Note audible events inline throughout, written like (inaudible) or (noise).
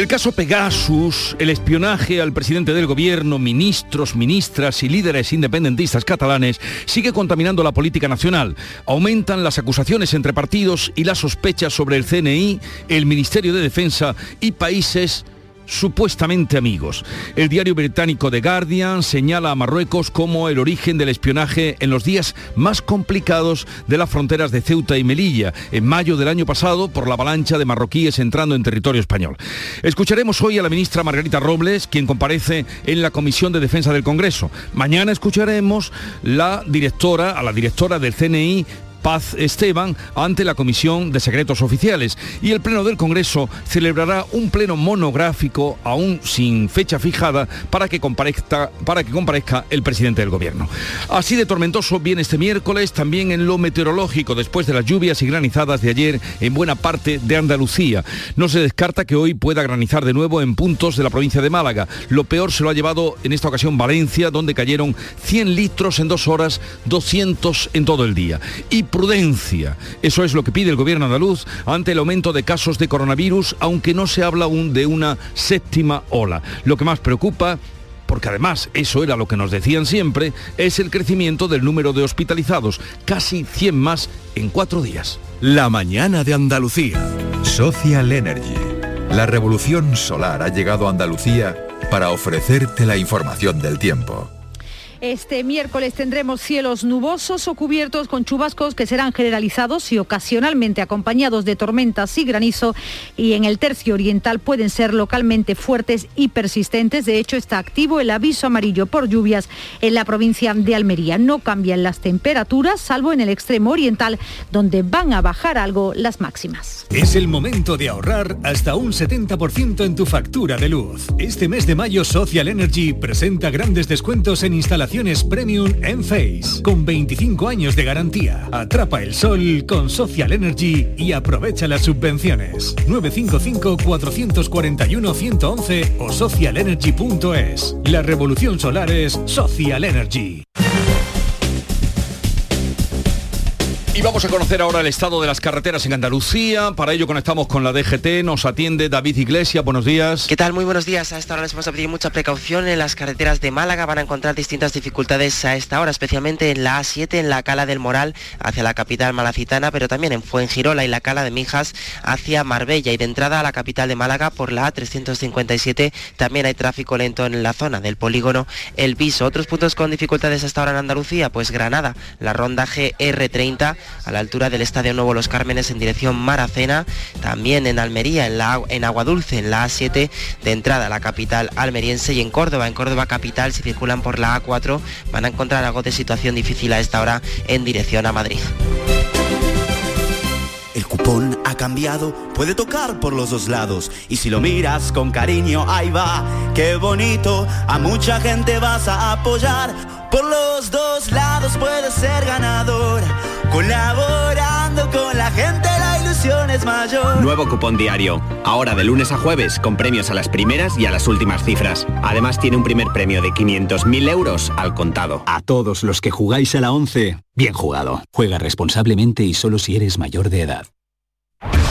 El caso Pegasus, el espionaje al presidente del gobierno, ministros, ministras y líderes independentistas catalanes sigue contaminando la política nacional. Aumentan las acusaciones entre partidos y las sospechas sobre el CNI, el Ministerio de Defensa y países supuestamente amigos. El diario británico The Guardian señala a Marruecos como el origen del espionaje en los días más complicados de las fronteras de Ceuta y Melilla, en mayo del año pasado por la avalancha de marroquíes entrando en territorio español. Escucharemos hoy a la ministra Margarita Robles, quien comparece en la Comisión de Defensa del Congreso. Mañana escucharemos la directora, a la directora del CNI, Paz Esteban ante la Comisión de Secretos Oficiales y el Pleno del Congreso celebrará un pleno monográfico aún sin fecha fijada para que comparezca, el presidente del Gobierno. Así de tormentoso viene este miércoles también en lo meteorológico después de las lluvias y granizadas de ayer en buena parte de Andalucía. No se descarta que hoy pueda granizar de nuevo en puntos de la provincia de Málaga. Lo peor se lo ha llevado en esta ocasión Valencia, donde cayeron 100 litros en dos horas, 200 en todo el día. Y prudencia. Eso es lo que pide el gobierno andaluz ante el aumento de casos de coronavirus, aunque no se habla aún de una séptima ola. Lo que más preocupa porque además eso era lo que nos decían siempre, es el crecimiento del número de hospitalizados, casi 100 más en cuatro días. La mañana de Andalucía. Social Energy. La revolución solar ha llegado a Andalucía para ofrecerte la información del tiempo. Este miércoles tendremos cielos nubosos o cubiertos con chubascos que serán generalizados y ocasionalmente acompañados de tormentas y granizo y en el tercio oriental pueden ser localmente fuertes y persistentes. De hecho, está activo el aviso amarillo por lluvias en la provincia de Almería. No cambian las temperaturas, salvo en el extremo oriental, donde van a bajar algo las máximas. Es el momento de ahorrar hasta un 70% en tu factura de luz. Este mes de mayo Social Energy presenta grandes descuentos en instalaciones premium en Face, con 25 años de garantía. Atrapa el sol con Social Energy y aprovecha las subvenciones. 955-441-111 o socialenergy.es. La revolución solar es Social Energy. Y vamos a conocer ahora el estado de las carreteras en Andalucía. Para ello conectamos con la DGT. Nos atiende David Iglesias. Buenos días. ¿Qué tal? Muy buenos días. A esta hora les vamos a pedir mucha precaución. En las carreteras de Málaga van a encontrar distintas dificultades a esta hora, especialmente en la A7, en la Cala del Moral, hacia la capital malacitana, pero también en Fuengirola y la Cala de Mijas hacia Marbella. Y de entrada a la capital de Málaga por la A357 también hay tráfico lento en la zona del polígono El Viso. Otros puntos con dificultades hasta ahora en Andalucía, pues Granada, la ronda GR30 a la altura del Estadio Nuevo Los Cármenes en dirección Maracena, también en Almería, en, la, en Aguadulce, en la A7 de entrada a la capital almeriense y en Córdoba, en Córdoba capital, si circulan por la A4 van a encontrar algo de situación difícil a esta hora en dirección a Madrid. Cupón ha cambiado, puede tocar por los dos lados. Y si lo miras con cariño, ahí va, qué bonito. A mucha gente vas a apoyar. Por los dos lados puedes ser ganador. Colaborando con la gente, la ilusión es mayor. Nuevo cupón diario. Ahora de lunes a jueves, con premios a las primeras y a las últimas cifras. Además tiene un primer premio de 500.000 euros al contado. A todos los que jugáis a la 11, bien jugado. Juega responsablemente y solo si eres mayor de edad.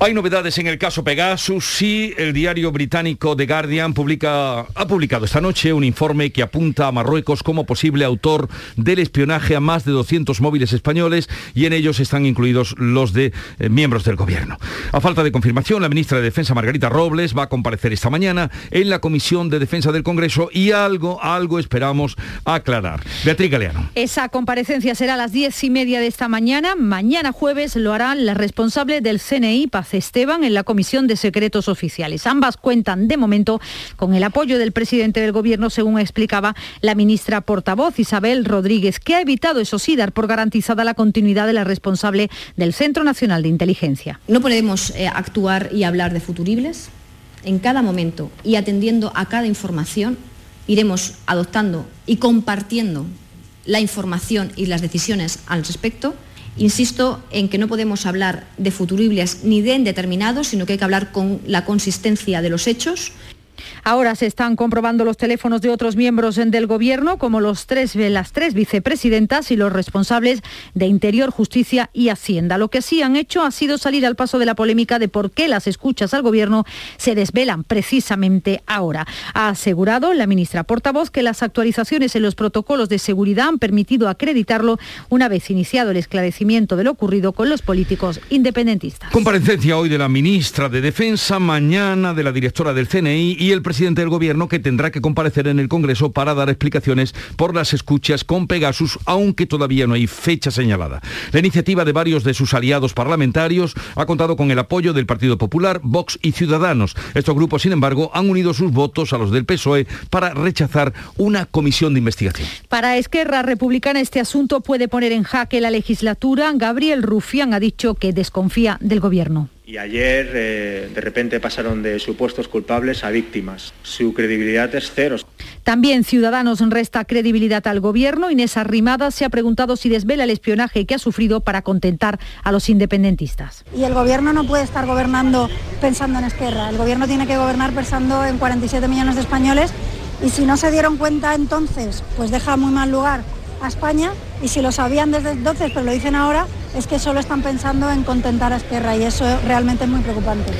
Hay novedades en el caso Pegasus. Sí, el diario británico The Guardian publica, ha publicado esta noche un informe que apunta a Marruecos como posible autor del espionaje a más de 200 móviles españoles y en ellos están incluidos los de eh, miembros del gobierno. A falta de confirmación, la ministra de Defensa Margarita Robles va a comparecer esta mañana en la Comisión de Defensa del Congreso y algo, algo esperamos aclarar. Beatriz Galeano. Esa comparecencia será a las diez y media de esta mañana. Mañana jueves lo hará la responsable del CNI, Paz Esteban en la Comisión de Secretos Oficiales. Ambas cuentan de momento con el apoyo del presidente del Gobierno, según explicaba la ministra portavoz Isabel Rodríguez, que ha evitado, eso sí, dar por garantizada la continuidad de la responsable del Centro Nacional de Inteligencia. No podemos eh, actuar y hablar de futuribles en cada momento y atendiendo a cada información iremos adoptando y compartiendo la información y las decisiones al respecto. Insisto en que no podemos hablar de futuribles ni de indeterminados, sino que hay que hablar con la consistencia de los hechos Ahora se están comprobando los teléfonos de otros miembros del Gobierno, como los tres, las tres vicepresidentas y los responsables de Interior, Justicia y Hacienda. Lo que sí han hecho ha sido salir al paso de la polémica de por qué las escuchas al Gobierno se desvelan precisamente ahora. Ha asegurado la ministra portavoz que las actualizaciones en los protocolos de seguridad han permitido acreditarlo una vez iniciado el esclarecimiento de lo ocurrido con los políticos independentistas. Comparecencia hoy de la ministra de Defensa, mañana de la directora del CNI el presidente del Gobierno que tendrá que comparecer en el Congreso para dar explicaciones por las escuchas con Pegasus, aunque todavía no hay fecha señalada. La iniciativa de varios de sus aliados parlamentarios ha contado con el apoyo del Partido Popular, Vox y Ciudadanos. Estos grupos, sin embargo, han unido sus votos a los del PSOE para rechazar una comisión de investigación. Para Esquerra Republicana este asunto puede poner en jaque la legislatura. Gabriel Rufián ha dicho que desconfía del Gobierno y ayer eh, de repente pasaron de supuestos culpables a víctimas. Su credibilidad es cero. También Ciudadanos resta credibilidad al gobierno. Inés Arrimada se ha preguntado si desvela el espionaje que ha sufrido para contentar a los independentistas. Y el gobierno no puede estar gobernando pensando en Esquerra. El gobierno tiene que gobernar pensando en 47 millones de españoles y si no se dieron cuenta entonces, pues deja muy mal lugar a España y si lo sabían desde entonces, pero lo dicen ahora, es que solo están pensando en contentar a Esquerra y eso realmente es muy preocupante.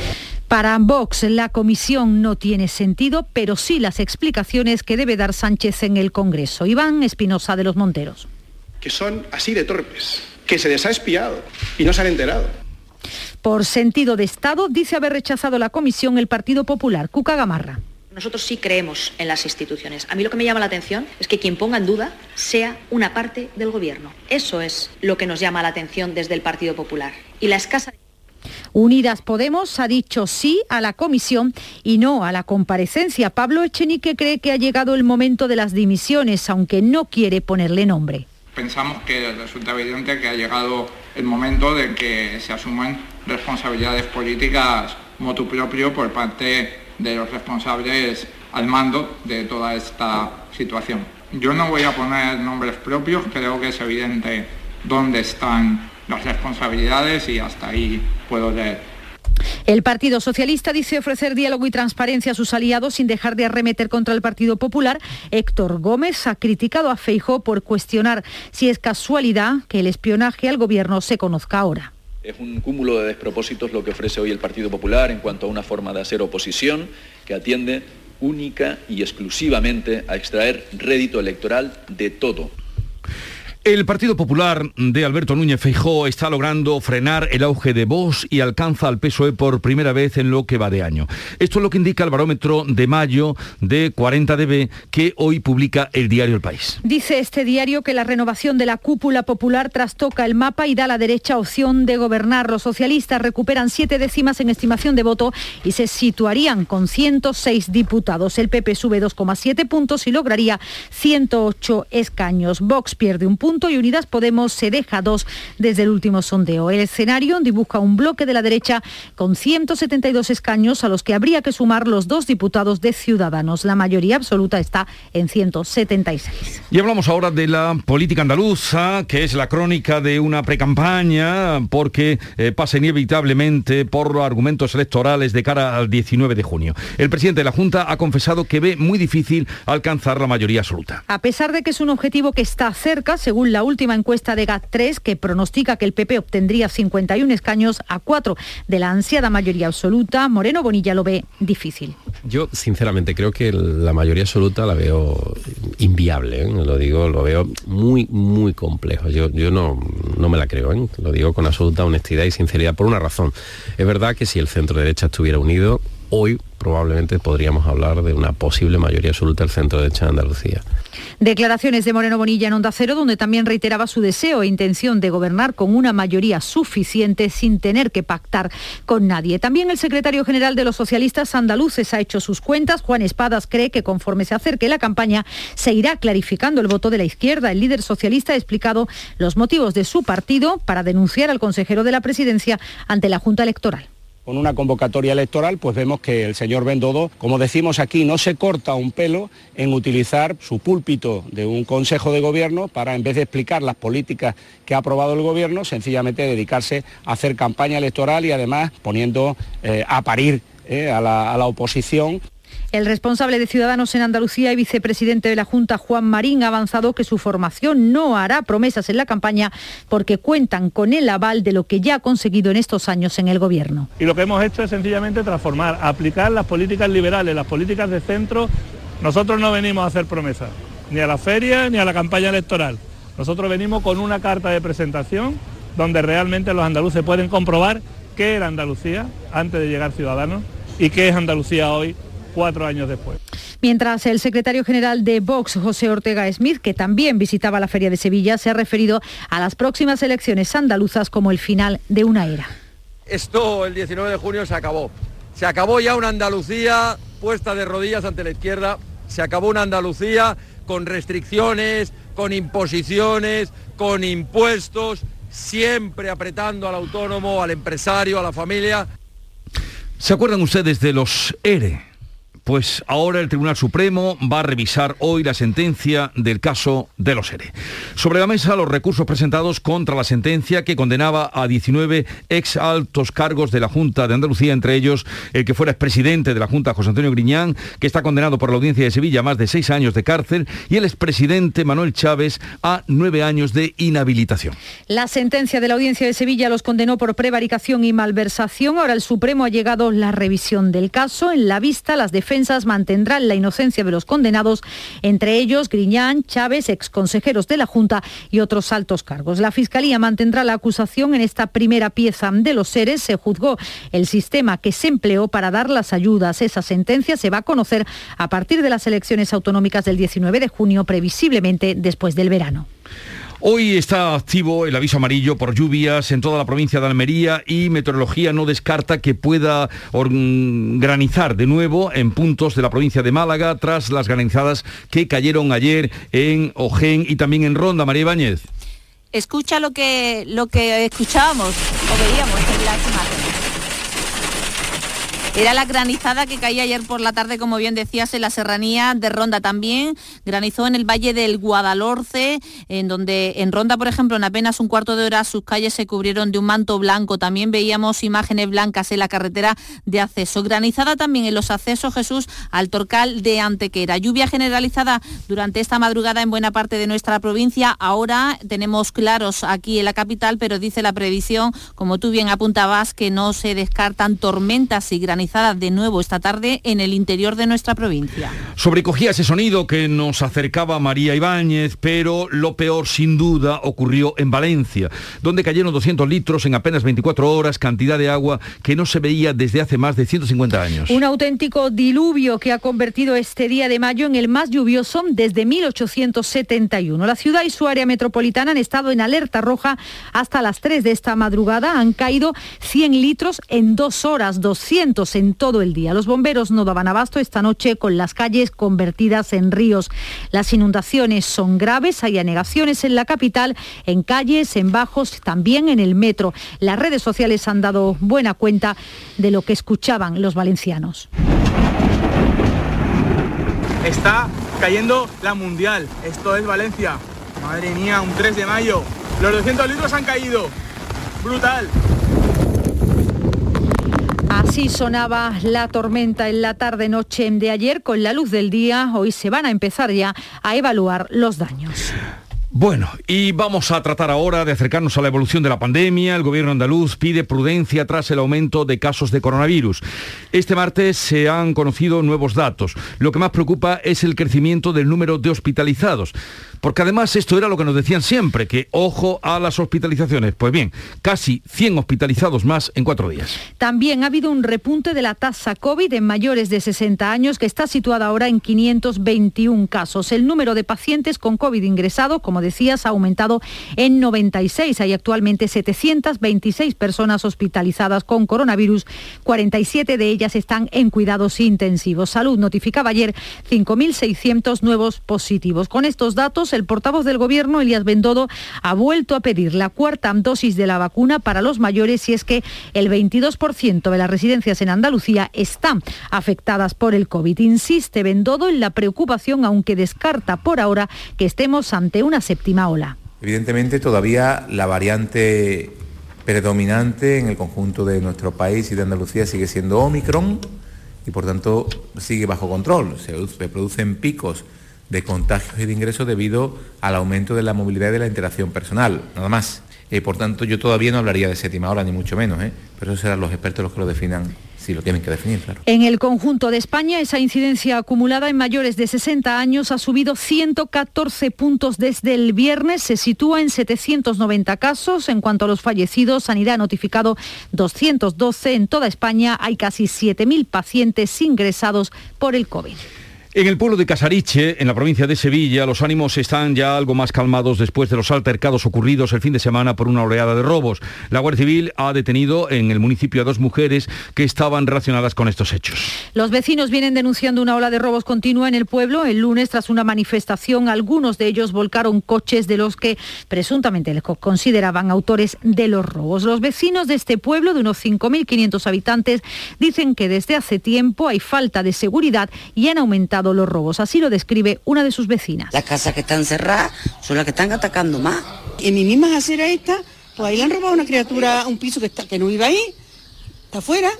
Para Vox, la comisión no tiene sentido, pero sí las explicaciones que debe dar Sánchez en el Congreso. Iván Espinosa de los Monteros. Que son así de torpes, que se les ha espiado y no se han enterado. Por sentido de Estado, dice haber rechazado la comisión el Partido Popular. Cuca Gamarra. Nosotros sí creemos en las instituciones. A mí lo que me llama la atención es que quien ponga en duda sea una parte del Gobierno. Eso es lo que nos llama la atención desde el Partido Popular. Y la escasa... Unidas Podemos ha dicho sí a la comisión y no a la comparecencia. Pablo Echenique cree que ha llegado el momento de las dimisiones, aunque no quiere ponerle nombre. Pensamos que resulta evidente que ha llegado el momento de que se asuman responsabilidades políticas motu propio por parte de los responsables al mando de toda esta situación. Yo no voy a poner nombres propios, creo que es evidente dónde están las responsabilidades y hasta ahí puedo leer. El Partido Socialista dice ofrecer diálogo y transparencia a sus aliados sin dejar de arremeter contra el Partido Popular. Héctor Gómez ha criticado a Feijó por cuestionar si es casualidad que el espionaje al gobierno se conozca ahora. Es un cúmulo de despropósitos lo que ofrece hoy el Partido Popular en cuanto a una forma de hacer oposición que atiende única y exclusivamente a extraer rédito electoral de todo. El Partido Popular de Alberto Núñez Feijó está logrando frenar el auge de Vox y alcanza al PSOE por primera vez en lo que va de año. Esto es lo que indica el barómetro de mayo de 40 dB que hoy publica el diario El País. Dice este diario que la renovación de la cúpula popular trastoca el mapa y da a la derecha opción de gobernar. Los socialistas recuperan siete décimas en estimación de voto y se situarían con 106 diputados. El PP sube 2,7 puntos y lograría 108 escaños. Vox pierde un punto y Unidas Podemos se deja dos desde el último sondeo. El escenario dibuja un bloque de la derecha con 172 escaños a los que habría que sumar los dos diputados de Ciudadanos. La mayoría absoluta está en 176. Y hablamos ahora de la política andaluza, que es la crónica de una precampaña, porque eh, pasa inevitablemente por argumentos electorales de cara al 19 de junio. El presidente de la Junta ha confesado que ve muy difícil alcanzar la mayoría absoluta. A pesar de que es un objetivo que está cerca, según la última encuesta de GAT3, que pronostica que el PP obtendría 51 escaños a 4 de la ansiada mayoría absoluta, Moreno Bonilla lo ve difícil. Yo, sinceramente, creo que la mayoría absoluta la veo inviable, ¿eh? lo digo, lo veo muy, muy complejo. Yo, yo no, no me la creo, ¿eh? lo digo con absoluta honestidad y sinceridad por una razón. Es verdad que si el centro derecha estuviera unido, hoy probablemente podríamos hablar de una posible mayoría absoluta del centro derecha de Andalucía. Declaraciones de Moreno Bonilla en Onda Cero, donde también reiteraba su deseo e intención de gobernar con una mayoría suficiente sin tener que pactar con nadie. También el secretario general de los socialistas andaluces ha hecho sus cuentas. Juan Espadas cree que conforme se acerque la campaña se irá clarificando el voto de la izquierda. El líder socialista ha explicado los motivos de su partido para denunciar al consejero de la presidencia ante la Junta Electoral con una convocatoria electoral, pues vemos que el señor Bendodo, como decimos aquí, no se corta un pelo en utilizar su púlpito de un consejo de gobierno para, en vez de explicar las políticas que ha aprobado el gobierno, sencillamente dedicarse a hacer campaña electoral y además poniendo eh, a parir eh, a la oposición el responsable de Ciudadanos en Andalucía y vicepresidente de la Junta, Juan Marín, ha avanzado que su formación no hará promesas en la campaña porque cuentan con el aval de lo que ya ha conseguido en estos años en el Gobierno. Y lo que hemos hecho es sencillamente transformar, aplicar las políticas liberales, las políticas de centro. Nosotros no venimos a hacer promesas, ni a la feria ni a la campaña electoral. Nosotros venimos con una carta de presentación donde realmente los andaluces pueden comprobar qué era Andalucía antes de llegar Ciudadanos y qué es Andalucía hoy cuatro años después. Mientras el secretario general de Vox, José Ortega Smith, que también visitaba la Feria de Sevilla, se ha referido a las próximas elecciones andaluzas como el final de una era. Esto el 19 de junio se acabó. Se acabó ya una Andalucía puesta de rodillas ante la izquierda. Se acabó una Andalucía con restricciones, con imposiciones, con impuestos, siempre apretando al autónomo, al empresario, a la familia. ¿Se acuerdan ustedes de los ERE? Pues ahora el Tribunal Supremo va a revisar hoy la sentencia del caso de los ERE. Sobre la mesa los recursos presentados contra la sentencia que condenaba a 19 ex altos cargos de la Junta de Andalucía, entre ellos el que fuera expresidente de la Junta, José Antonio Griñán, que está condenado por la Audiencia de Sevilla a más de seis años de cárcel, y el expresidente Manuel Chávez a nueve años de inhabilitación. La sentencia de la Audiencia de Sevilla los condenó por prevaricación y malversación. Ahora el Supremo ha llegado la revisión del caso. En la vista, las defensas mantendrán la inocencia de los condenados, entre ellos Griñán, Chávez, exconsejeros de la Junta y otros altos cargos. La Fiscalía mantendrá la acusación en esta primera pieza de los seres. Se juzgó el sistema que se empleó para dar las ayudas. Esa sentencia se va a conocer a partir de las elecciones autonómicas del 19 de junio, previsiblemente después del verano. Hoy está activo el aviso amarillo por lluvias en toda la provincia de Almería y Meteorología no descarta que pueda granizar de nuevo en puntos de la provincia de Málaga tras las granizadas que cayeron ayer en Ojén y también en Ronda. María Ibáñez. Escucha lo que, lo que escuchábamos o veíamos en las imágenes. Era la granizada que caía ayer por la tarde, como bien decías, en la serranía de Ronda también. Granizó en el valle del Guadalhorce, en donde en Ronda, por ejemplo, en apenas un cuarto de hora sus calles se cubrieron de un manto blanco. También veíamos imágenes blancas en la carretera de acceso. Granizada también en los accesos, Jesús, al Torcal de Antequera. Lluvia generalizada durante esta madrugada en buena parte de nuestra provincia. Ahora tenemos claros aquí en la capital, pero dice la previsión, como tú bien apuntabas, que no se descartan tormentas y granizadas de nuevo esta tarde en el interior de nuestra provincia. Sobrecogía ese sonido que nos acercaba María Ibáñez, pero lo peor sin duda ocurrió en Valencia, donde cayeron 200 litros en apenas 24 horas, cantidad de agua que no se veía desde hace más de 150 años. Un auténtico diluvio que ha convertido este día de mayo en el más lluvioso desde 1871. La ciudad y su área metropolitana han estado en alerta roja hasta las 3 de esta madrugada. Han caído 100 litros en dos horas, 200 en todo el día. Los bomberos no daban abasto esta noche con las calles convertidas en ríos. Las inundaciones son graves, hay anegaciones en la capital, en calles, en bajos, también en el metro. Las redes sociales han dado buena cuenta de lo que escuchaban los valencianos. Está cayendo la mundial. Esto es Valencia. Madre mía, un 3 de mayo. Los 200 litros han caído. Brutal. Así sonaba la tormenta en la tarde-noche de ayer. Con la luz del día, hoy se van a empezar ya a evaluar los daños. Bueno, y vamos a tratar ahora de acercarnos a la evolución de la pandemia. El gobierno andaluz pide prudencia tras el aumento de casos de coronavirus. Este martes se han conocido nuevos datos. Lo que más preocupa es el crecimiento del número de hospitalizados. Porque además esto era lo que nos decían siempre, que ojo a las hospitalizaciones. Pues bien, casi 100 hospitalizados más en cuatro días. También ha habido un repunte de la tasa COVID en mayores de 60 años, que está situada ahora en 521 casos. El número de pacientes con COVID ingresado, como decías, ha aumentado en 96. Hay actualmente 726 personas hospitalizadas con coronavirus. 47 de ellas están en cuidados intensivos. Salud notificaba ayer 5.600 nuevos positivos. Con estos datos, el portavoz del Gobierno, Elías Bendodo, ha vuelto a pedir la cuarta dosis de la vacuna para los mayores y es que el 22% de las residencias en Andalucía están afectadas por el COVID. Insiste Bendodo en la preocupación, aunque descarta por ahora que estemos ante una séptima ola. Evidentemente todavía la variante predominante en el conjunto de nuestro país y de Andalucía sigue siendo Omicron y por tanto sigue bajo control. Se, producen picos de contagios y de ingresos debido al aumento de la movilidad y de la interacción personal, nada más. Y por tanto yo todavía no hablaría de séptima hora, ni mucho menos, ¿eh? pero eso serán los expertos los que lo definan Sí, lo tienen que definir, claro. En el conjunto de España, esa incidencia acumulada en mayores de 60 años ha subido 114 puntos desde el viernes, se sitúa en 790 casos. En cuanto a los fallecidos, Sanidad ha notificado 212 en toda España. Hay casi 7.000 pacientes ingresados por el COVID. En el pueblo de Casariche, en la provincia de Sevilla, los ánimos están ya algo más calmados después de los altercados ocurridos el fin de semana por una oleada de robos. La Guardia Civil ha detenido en el municipio a dos mujeres que estaban relacionadas con estos hechos. Los vecinos vienen denunciando una ola de robos continua en el pueblo. El lunes, tras una manifestación, algunos de ellos volcaron coches de los que presuntamente les consideraban autores de los robos. Los vecinos de este pueblo, de unos 5.500 habitantes, dicen que desde hace tiempo hay falta de seguridad y han aumentado los robos. Así lo describe una de sus vecinas. Las casas que están cerradas son las que están atacando más. En mi misma acera esta, pues ahí le han robado una criatura un piso que, está, que no iba ahí, está afuera,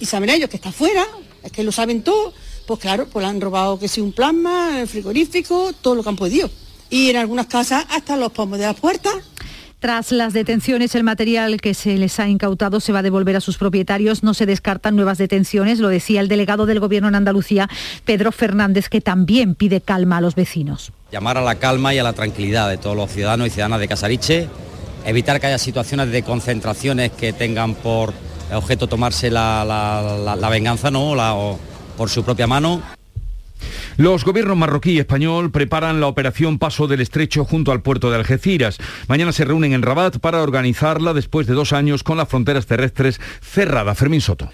y saben ellos que está afuera, es que lo saben todo, pues claro, pues le han robado que si un plasma, el frigorífico, todo lo que han podido. Y en algunas casas hasta los pomos de las puertas. Tras las detenciones, el material que se les ha incautado se va a devolver a sus propietarios. No se descartan nuevas detenciones, lo decía el delegado del Gobierno en Andalucía, Pedro Fernández, que también pide calma a los vecinos. Llamar a la calma y a la tranquilidad de todos los ciudadanos y ciudadanas de Casariche, evitar que haya situaciones de concentraciones que tengan por objeto tomarse la, venganza ¿no? o por su propia mano. Los gobiernos marroquí y español preparan la operación Paso del Estrecho junto al puerto de Algeciras. Mañana se reúnen en Rabat para organizarla después de dos años con las fronteras terrestres cerradas. Fermín Soto.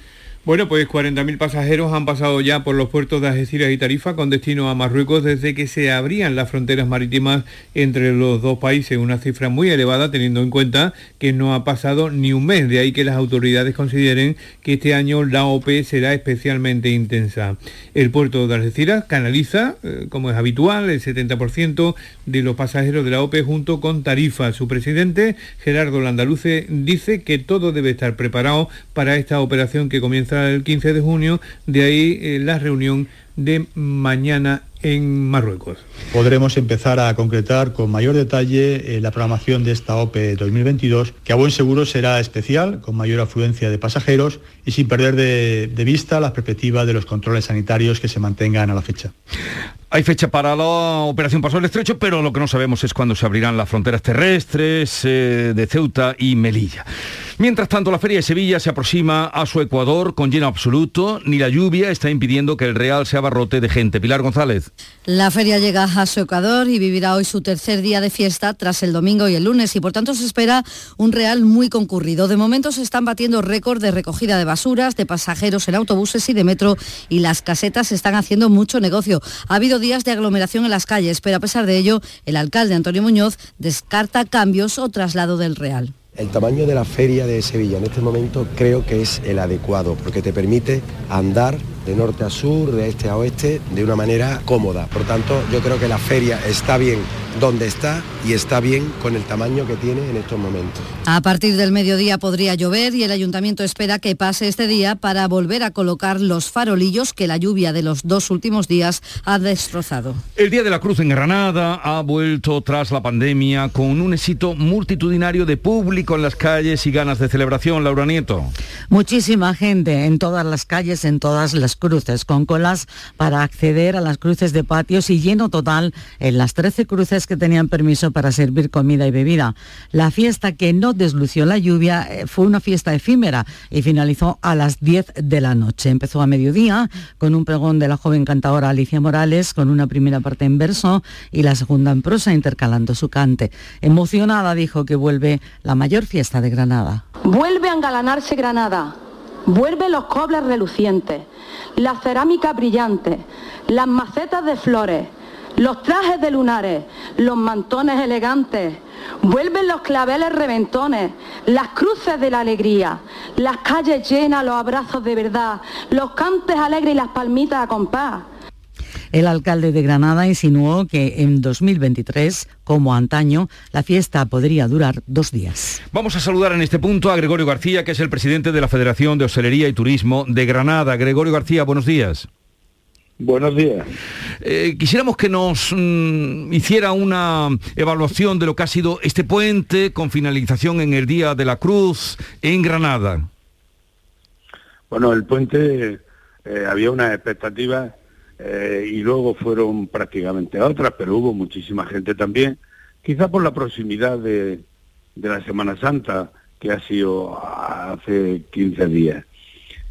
Bueno, pues 40.000 pasajeros han pasado ya por los puertos de Algeciras y Tarifa con destino a Marruecos desde que se abrían las fronteras marítimas entre los dos países, una cifra muy elevada teniendo en cuenta que no ha pasado ni un mes, de ahí que las autoridades consideren que este año la OP será especialmente intensa. El puerto de Algeciras canaliza, eh, como es habitual, el 70% de los pasajeros de la OP junto con Tarifa. Su presidente, Gerardo Landaluce, dice que todo debe estar preparado para esta operación que comienza el 15 de junio, de ahí eh, la reunión de mañana en Marruecos. Podremos empezar a concretar con mayor detalle eh, la programación de esta OPE 2022, que a buen seguro será especial, con mayor afluencia de pasajeros y sin perder de, vista las perspectivas de los controles sanitarios que se mantengan a la fecha. Hay fecha para la operación Paso del Estrecho, pero lo que no sabemos es cuándo se abrirán las fronteras terrestres eh, de Ceuta y Melilla. Mientras tanto, la Feria de Sevilla se aproxima a su Ecuador con lleno absoluto. Ni la lluvia está impidiendo que el Real se abarrote de gente. Pilar González. La feria llega a su Ecuador y vivirá hoy su tercer día de fiesta tras el domingo y el lunes y por tanto se espera un Real muy concurrido. De momento se están batiendo récord de recogida de basuras, de pasajeros en autobuses y de metro y las casetas están haciendo mucho negocio. Ha habido días de aglomeración en las calles, pero a pesar de ello, el alcalde Antonio Muñoz descarta cambios o traslado del Real. El tamaño de la feria de Sevilla en este momento creo que es el adecuado porque te permite andar de norte a sur, de este a oeste, de una manera cómoda. Por tanto, yo creo que la feria está bien donde está y está bien con el tamaño que tiene en estos momentos. A partir del mediodía podría llover y el ayuntamiento espera que pase este día para volver a colocar los farolillos que la lluvia de los dos últimos días ha destrozado. El Día de la Cruz en Granada ha vuelto tras la pandemia con un éxito multitudinario de público en las calles y ganas de celebración. Laura Nieto. Muchísima gente en todas las calles, en todas las cruces, con colas para acceder a las cruces de patios y lleno total en las 13 cruces que tenían permiso para servir comida y bebida. La fiesta que no deslució la lluvia eh, fue una fiesta efímera y finalizó a las 10 de la noche. Empezó a mediodía con un pregón de la joven cantadora Alicia Morales con una primera parte en verso y la segunda en prosa intercalando su cante. Emocionada dijo que vuelve la mayor fiesta de Granada. Vuelve a engalanarse Granada. Vuelve los cobles relucientes, la cerámica brillante, las macetas de flores, los trajes de lunares, los mantones elegantes, vuelven los claveles reventones, las cruces de la alegría, las calles llenas, los abrazos de verdad, los cantes alegres y las palmitas a compás. El alcalde de Granada insinuó que en 2023, como antaño, la fiesta podría durar dos días. Vamos a saludar en este punto a Gregorio García, que es el presidente de la Federación de Hostelería y Turismo de Granada. Gregorio García, buenos días. Buenos días. Eh, quisiéramos que nos mm, hiciera una evaluación de lo que ha sido este puente con finalización en el Día de la Cruz en Granada. Bueno, el puente eh, había una expectativa eh, y luego fueron prácticamente otras, pero hubo muchísima gente también, quizá por la proximidad de, de la Semana Santa, que ha sido hace 15 días.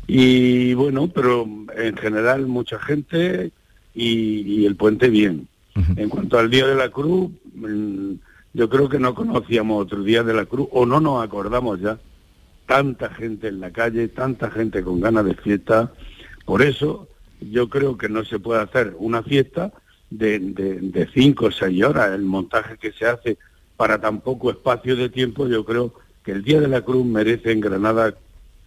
Y bueno, pero en general mucha gente y, el puente bien. En cuanto al Día de la Cruz, mm, yo creo que no conocíamos otro Día de la Cruz o no nos acordamos ya. Tanta gente en la calle, tanta gente con ganas de fiesta. Por eso yo creo que no se puede hacer una fiesta de, de, cinco o seis horas. El montaje que se hace para tan poco espacio de tiempo, yo creo que el Día de la Cruz merece en Granada,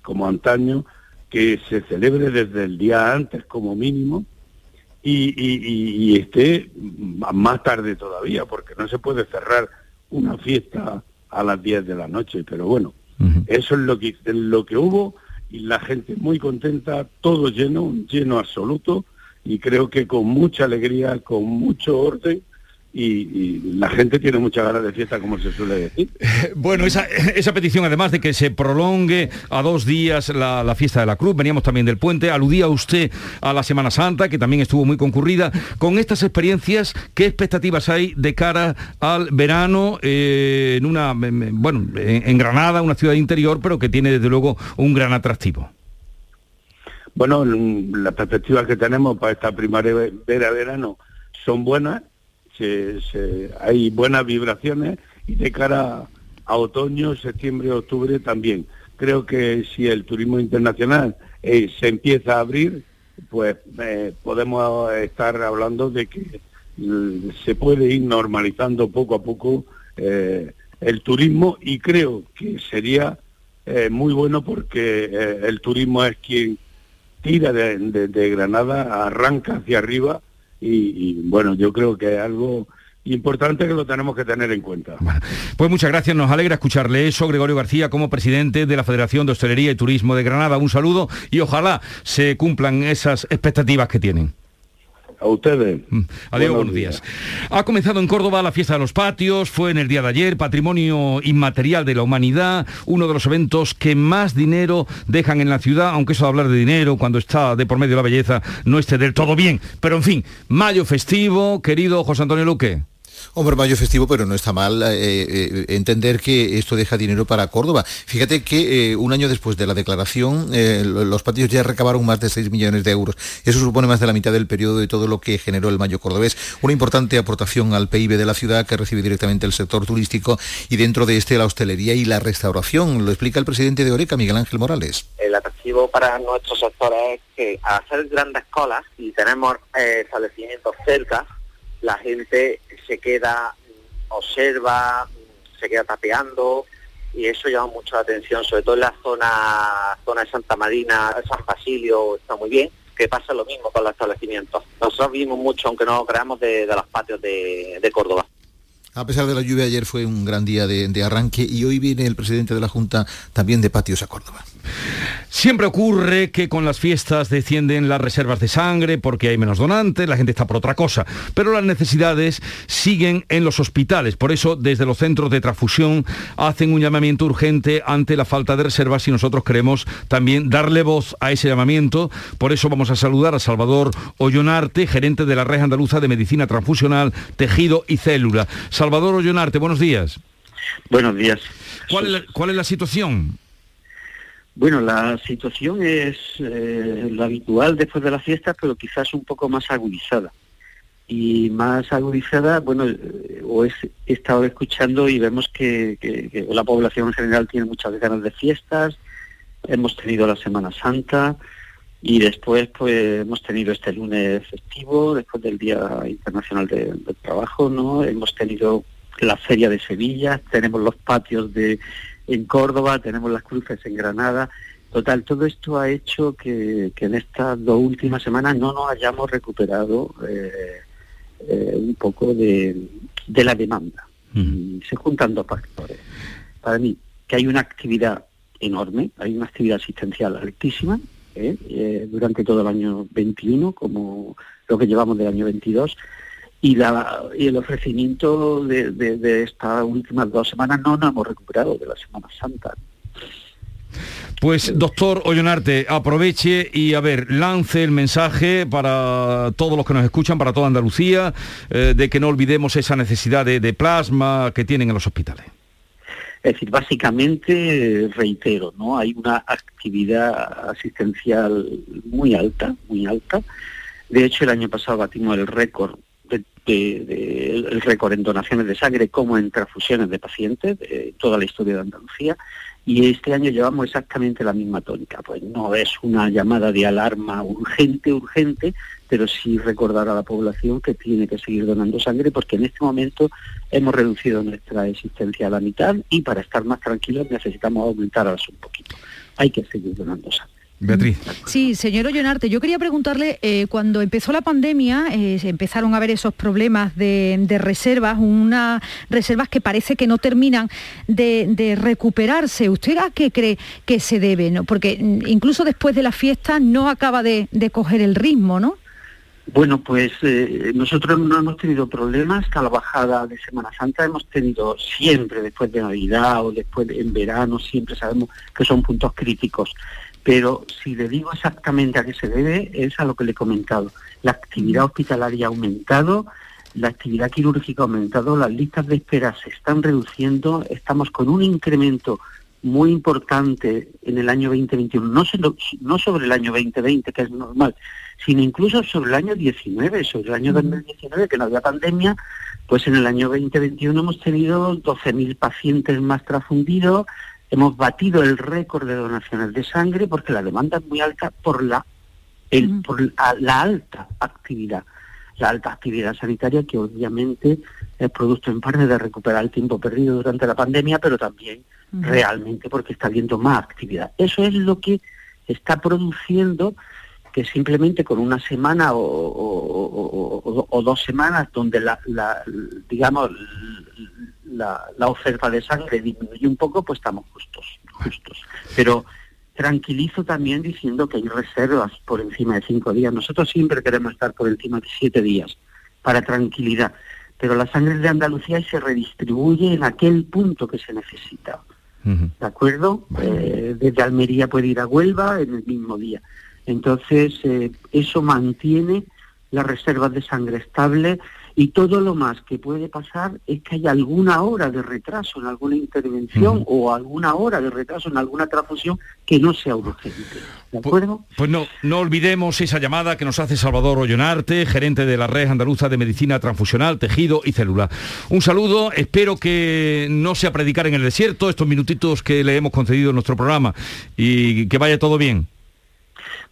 como antaño, que se celebre desde el día antes como mínimo y, y, esté más tarde todavía, porque no se puede cerrar una fiesta a las 10 de la noche. Pero bueno, eso es lo que, lo que hubo y la gente muy contenta, todo lleno, lleno absoluto y creo que con mucha alegría, con mucho orden y, la gente tiene mucha ganas de fiesta, como se suele decir. (laughs) Bueno, esa, esa petición, además de que se prolongue a dos días la, fiesta de la Cruz, veníamos también del puente, aludía usted a la Semana Santa, que también estuvo muy concurrida. Con estas experiencias, ¿qué expectativas hay de cara al verano eh, en una, bueno, en Granada, una ciudad interior, pero que tiene desde luego un gran atractivo? Bueno, las perspectivas que tenemos para esta primavera-verano son buenas hay buenas vibraciones y de cara a otoño, septiembre, octubre también. Creo que si el turismo internacional eh, se empieza a abrir, pues eh, podemos estar hablando de que mm, se puede ir normalizando poco a poco eh, el turismo y creo que sería muy bueno porque el turismo es quien tira de Granada, arranca hacia arriba y, bueno, yo creo que es algo importante que lo tenemos que tener en cuenta. pues muchas gracias, nos alegra escucharle eso, Gregorio García, como presidente de la Federación de Hostelería y Turismo de Granada. Un saludo y ojalá se cumplan esas expectativas que tienen. A ustedes. Mm. Adiós, buenos, días. Ha comenzado en Córdoba la fiesta de los patios, fue en el día de ayer, patrimonio inmaterial de la humanidad, uno de los eventos que más dinero dejan en la ciudad, aunque eso de hablar de dinero cuando está de por medio la belleza no esté del todo bien. Pero en fin, mayo festivo, querido José Antonio Luque. Hombre, mayo festivo, pero no está mal eh, eh, entender que esto deja dinero para Córdoba. Fíjate que eh, un año después de la declaración, los patios ya recabaron más de 6 millones de euros. Eso supone más de la mitad del periodo de todo lo que generó el mayo cordobés. Una importante aportación al PIB de la ciudad que recibe directamente el sector turístico y dentro de este la hostelería y la restauración. Lo explica el presidente de Oreca, Miguel Ángel Morales. El atractivo para nuestro sector es que al hacer grandes colas y tenemos establecimientos cerca, la gente se queda, observa, se queda tapeando y eso llama mucho la atención, sobre todo en la zona, zona de Santa Marina, San Basilio está muy bien, que pasa lo mismo con los establecimientos. Nosotros vimos mucho, aunque no lo creamos, de, los patios de Córdoba. A pesar de la lluvia, ayer fue un gran día de, arranque y hoy viene el presidente de la Junta también de patios a Córdoba. Siempre ocurre que con las fiestas descienden las reservas de sangre porque hay menos donantes, la gente está por otra cosa, pero las necesidades siguen en los hospitales. Por eso, desde los centros de transfusión hacen un llamamiento urgente ante la falta de reservas y nosotros queremos también darle voz a ese llamamiento. Por eso vamos a saludar a Salvador Ollonarte, gerente de la Red Andaluza de Medicina Transfusional, Tejido y Célula. Salvador Ollonarte, buenos días. Buenos días. ¿Cuál es la, situación? Bueno, la situación es eh, la habitual después de las fiestas, pero quizás un poco más agudizada. Y más agudizada, bueno, eh, o he estado escuchando y vemos que, la población en general tiene muchas ganas de fiestas, hemos tenido la Semana Santa Y después pues hemos tenido este lunes festivo, después del Día Internacional de- del Trabajo, ¿no? Hemos tenido la Feria de Sevilla, tenemos los patios de en Córdoba, tenemos las cruces en Granada. Total, todo esto ha hecho que, que en estas dos últimas semanas no nos hayamos recuperado eh, eh, un poco de, de la demanda. Se juntan dos factores. Para mí, que hay una actividad enorme, hay una actividad asistencial altísima. Eh, durante todo el año 21, como lo que llevamos del año 22, y, la, y el ofrecimiento de, de- de estas últimas dos semanas no nos hemos recuperado de la Semana Santa. Pues doctor Ollonarte, aproveche y a ver, lance el mensaje para todos los que nos escuchan, para toda Andalucía, eh, de que no olvidemos esa necesidad de, de plasma que tienen en los hospitales. Es decir, básicamente, reitero, ¿no? Hay una actividad asistencial muy alta, muy alta. De hecho, el año pasado batimos el récord de, el récord en donaciones de sangre como en transfusiones de pacientes de toda la historia de Andalucía. Y este año llevamos exactamente la misma tónica. Pues no es una llamada de alarma urgente, urgente, pero sí recordar a la población que tiene que seguir donando sangre porque en este momento hemos reducido nuestra existencia a la mitad y para estar más tranquilos necesitamos aumentar un poquito. Hay que seguir donando sangre. Beatriz. Sí, señor Ollonarte, yo quería preguntarle, eh, cuando empezó la pandemia, eh, empezaron a ver esos problemas de, de reservas, unas reservas que parece que no terminan de, de recuperarse. ¿Usted a qué cree que se debe? no? Porque mm, incluso después de la fiesta no acaba de, de coger el ritmo, ¿no? Bueno, pues eh, nosotros no hemos tenido problemas hasta la bajada de Semana Santa. Hemos tenido siempre, después de Navidad o después de- en verano, siempre sabemos que son puntos críticos. Pero si le digo exactamente a qué se debe, es a lo que le he comentado. La actividad hospitalaria ha aumentado, la actividad quirúrgica ha aumentado, las listas de espera se están reduciendo, estamos con un incremento muy importante en el año 2021, no, sobre el año 2020, que es normal, sino incluso sobre el año 19, sobre el año 2019, que no había pandemia, pues en el año 2021 hemos tenido 12.000 pacientes más transfundidos, hemos batido el récord de donaciones de sangre porque la demanda es muy alta por la, el- por la, la alta actividad, la alta actividad sanitaria que obviamente es producto en parte de recuperar el tiempo perdido durante la pandemia, pero también realmente porque está habiendo más actividad. Eso es lo que está produciendo que simplemente con una semana o, o- o- o- o dos semanas donde la, la- digamos la, la oferta de sangre disminuye un poco, pues estamos justos, justos. Pero tranquilizo también diciendo que hay reservas por encima de cinco días. Nosotros siempre queremos estar por encima de siete días para tranquilidad, pero la sangre de Andalucía se redistribuye en aquel punto que se necesita. ¿De acuerdo? Eh, desde Almería puede ir a Huelva en el mismo día. Entonces, eh, eso mantiene las reservas de sangre estable y todo lo más que puede pasar es que haya alguna hora de retraso en alguna intervención o alguna hora de retraso en alguna transfusión que no sea urgente. ¿De acuerdo? Pues no, no olvidemos esa llamada que nos hace Salvador Ollonarte, gerente de la Red Andaluza de Medicina Transfusional, Tejido y Célula. Un saludo, espero que no sea predicar en el desierto estos minutitos que le hemos concedido en nuestro programa y que vaya todo bien.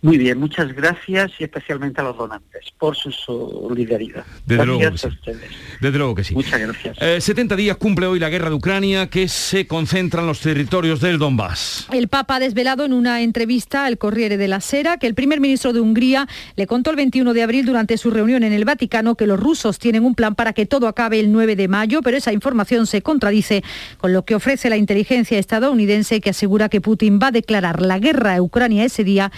Muy bien, muchas gracias y especialmente a los donantes por su solidaridad. Desde luego gracias que a ustedes. Desde luego que sí. Muchas gracias. Eh, 70 días cumple hoy la guerra de Ucrania que se concentra en los territorios del Donbass. El Papa ha desvelado en una entrevista al Corriere de la Sera que el primer ministro de Hungría le contó el 21 de abril durante su reunión en el Vaticano que los rusos tienen un plan para que todo acabe el 9 de mayo, pero esa información se contradice con lo que ofrece la inteligencia estadounidense que asegura que Putin va a declarar la guerra a Ucrania ese día,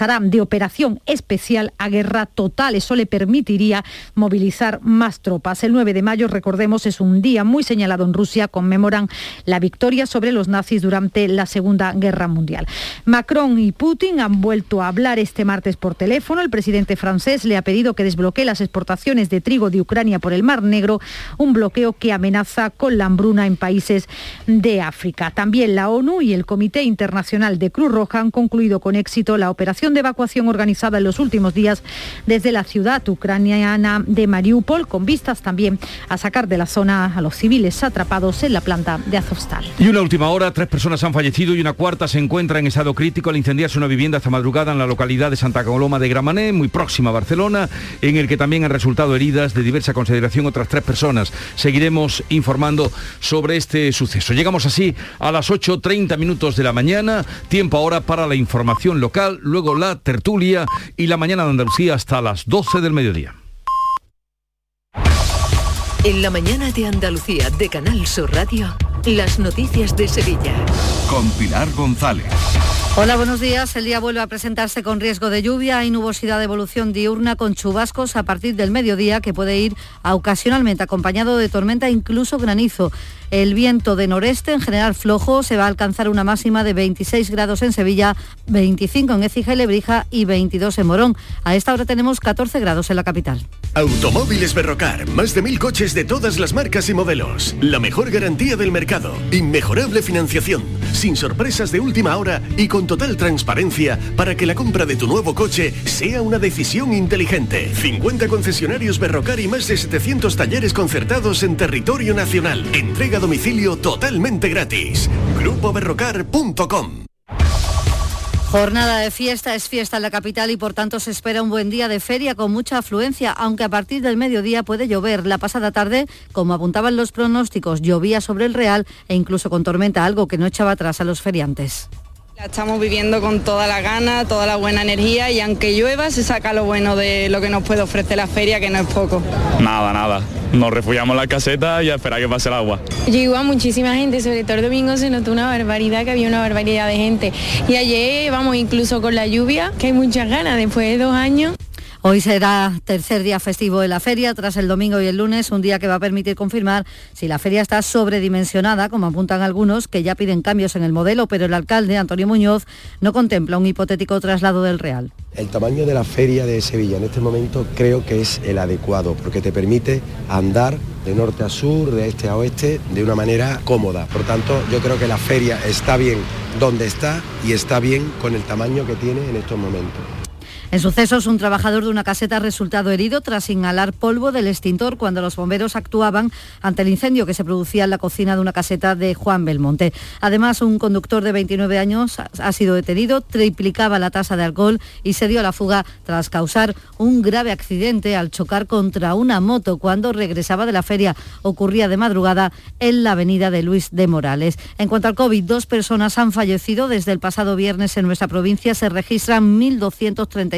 de operación especial a guerra total. Eso le permitiría movilizar más tropas. El 9 de mayo, recordemos, es un día muy señalado en Rusia. Conmemoran la victoria sobre los nazis durante la Segunda Guerra Mundial. Macron y Putin han vuelto a hablar este martes por teléfono. El presidente francés le ha pedido que desbloquee las exportaciones de trigo de Ucrania por el Mar Negro, un bloqueo que amenaza con la hambruna en países de África. También la ONU y el Comité Internacional de Cruz Roja han concluido con éxito la operación de evacuación organizada en los últimos días desde la ciudad ucraniana de Mariupol, con vistas también a sacar de la zona a los civiles atrapados en la planta de Azovstal. Y una última hora, tres personas han fallecido y una cuarta se encuentra en estado crítico al incendiarse una vivienda esta madrugada en la localidad de Santa Coloma de Gramané, muy próxima a Barcelona, en el que también han resultado heridas de diversa consideración otras tres personas. Seguiremos informando sobre este suceso. Llegamos así a las 8.30 minutos de la mañana, tiempo ahora para la información local, luego la tertulia y la mañana de Andalucía hasta las 12 del mediodía. En la mañana de Andalucía de Canal Sur Radio, las noticias de Sevilla. Con Pilar González. Hola, buenos días. El día vuelve a presentarse con riesgo de lluvia y nubosidad de evolución diurna con chubascos a partir del mediodía que puede ir a ocasionalmente acompañado de tormenta e incluso granizo. El viento de noreste en general flojo se va a alcanzar una máxima de 26 grados en Sevilla, 25 en Écija y Lebrija y 22 en Morón. A esta hora tenemos 14 grados en la capital. Automóviles Berrocar, más de mil coches de todas las marcas y modelos. La mejor garantía del mercado, inmejorable financiación, sin sorpresas de última hora y con total transparencia para que la compra de tu nuevo coche sea una decisión inteligente. 50 concesionarios Berrocar y más de 700 talleres concertados en territorio nacional. Entrega a domicilio totalmente gratis. GrupoBerrocar.com Jornada de fiesta es fiesta en la capital y por tanto se espera un buen día de feria con mucha afluencia, aunque a partir del mediodía puede llover. La pasada tarde, como apuntaban los pronósticos, llovía sobre el Real e incluso con tormenta, algo que no echaba atrás a los feriantes. Estamos viviendo con toda la gana, toda la buena energía y aunque llueva se saca lo bueno de lo que nos puede ofrecer la feria, que no es poco. Nada, nada. Nos refugiamos en la caseta y a esperar que pase el agua. Llegó a muchísima gente, sobre todo el domingo se notó una barbaridad, que había una barbaridad de gente. Y ayer, vamos, incluso con la lluvia, que hay muchas ganas después de dos años. Hoy será tercer día festivo de la feria, tras el domingo y el lunes, un día que va a permitir confirmar si la feria está sobredimensionada, como apuntan algunos, que ya piden cambios en el modelo, pero el alcalde, Antonio Muñoz, no contempla un hipotético traslado del Real. El tamaño de la feria de Sevilla en este momento creo que es el adecuado, porque te permite andar de norte a sur, de este a oeste, de una manera cómoda. Por tanto, yo creo que la feria está bien donde está y está bien con el tamaño que tiene en estos momentos. En sucesos, un trabajador de una caseta ha resultado herido tras inhalar polvo del extintor cuando los bomberos actuaban ante el incendio que se producía en la cocina de una caseta de Juan Belmonte. Además, un conductor de 29 años ha sido detenido, triplicaba la tasa de alcohol y se dio a la fuga tras causar un grave accidente al chocar contra una moto cuando regresaba de la feria. Ocurría de madrugada en la avenida de Luis de Morales. En cuanto al COVID, dos personas han fallecido desde el pasado viernes en nuestra provincia. Se registran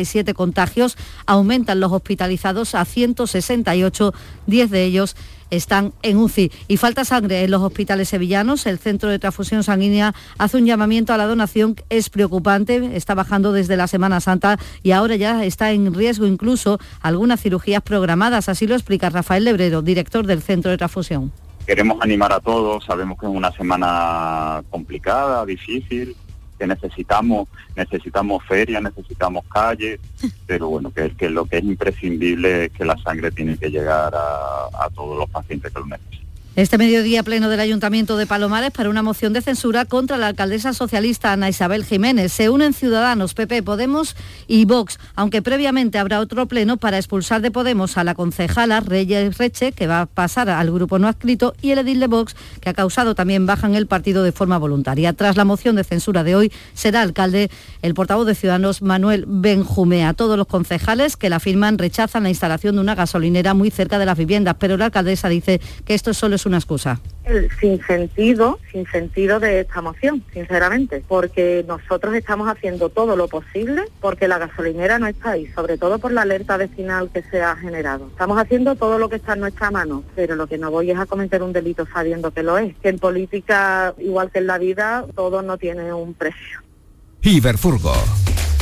1.230 contagios, aumentan los hospitalizados a 168, 10 de ellos están en UCI. Y falta sangre en los hospitales sevillanos. El Centro de Transfusión Sanguínea hace un llamamiento a la donación. Es preocupante, está bajando desde la Semana Santa y ahora ya está en riesgo incluso algunas cirugías programadas. Así lo explica Rafael Lebrero, director del Centro de Transfusión. Queremos animar a todos, sabemos que es una semana complicada, difícil, que necesitamos, necesitamos ferias, necesitamos calles, (laughs) pero bueno, que, que lo que es imprescindible es que la sangre tiene que llegar a, a todos los pacientes que lo necesitan. Este mediodía pleno del Ayuntamiento de Palomares para una moción de censura contra la alcaldesa socialista Ana Isabel Jiménez. Se unen Ciudadanos, PP, Podemos y Vox, aunque previamente habrá otro pleno para expulsar de Podemos a la concejala Reyes Reche, que va a pasar al grupo no adscrito, y el edil de Vox, que ha causado también baja en el partido de forma voluntaria. Tras la moción de censura de hoy, será alcalde el portavoz de Ciudadanos Manuel Benjumea. Todos los concejales que la firman rechazan la instalación de una gasolinera muy cerca de las viviendas, pero la alcaldesa dice que esto solo es una excusa. El sin sentido, sin sentido de esta moción, sinceramente, porque nosotros estamos haciendo todo lo posible porque la gasolinera no está ahí, sobre todo por la alerta vecinal que se ha generado. Estamos haciendo todo lo que está en nuestra mano, pero lo que no voy es a cometer un delito sabiendo que lo es. Que en política, igual que en la vida, todo no tiene un precio. Iberfurgo.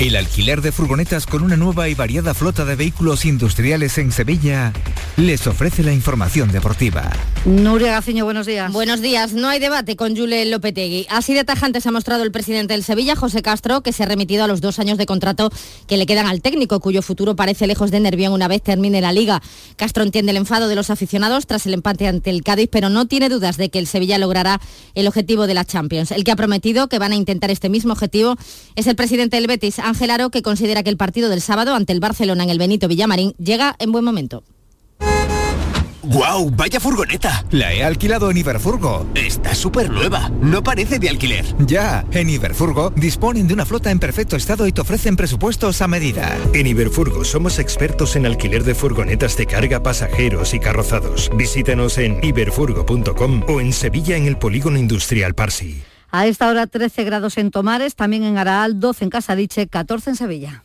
El alquiler de furgonetas con una nueva y variada flota de vehículos industriales en Sevilla les ofrece la información deportiva. Nuria Gaciño, buenos días. Buenos días. No hay debate con Jule Lopetegui. Así de tajante se ha mostrado el presidente del Sevilla, José Castro, que se ha remitido a los dos años de contrato que le quedan al técnico, cuyo futuro parece lejos de Nervión una vez termine la liga. Castro entiende el enfado de los aficionados tras el empate ante el Cádiz, pero no tiene dudas de que el Sevilla logrará el objetivo de la Champions. El que ha prometido que van a intentar este mismo objetivo es el presidente del Betis, Ángel Aro, que considera que el partido del sábado ante el Barcelona en el Benito Villamarín llega en buen momento. ¡Guau! ¡Vaya furgoneta! La he alquilado en Iberfurgo. Está súper nueva. No parece de alquiler. Ya, en Iberfurgo disponen de una flota en perfecto estado y te ofrecen presupuestos a medida. En Iberfurgo somos expertos en alquiler de furgonetas de carga, pasajeros y carrozados. Visítanos en iberfurgo.com o en Sevilla en el Polígono Industrial Parsi. A esta hora 13 grados en Tomares, también en Araal, 12 en Casadiche, 14 en Sevilla.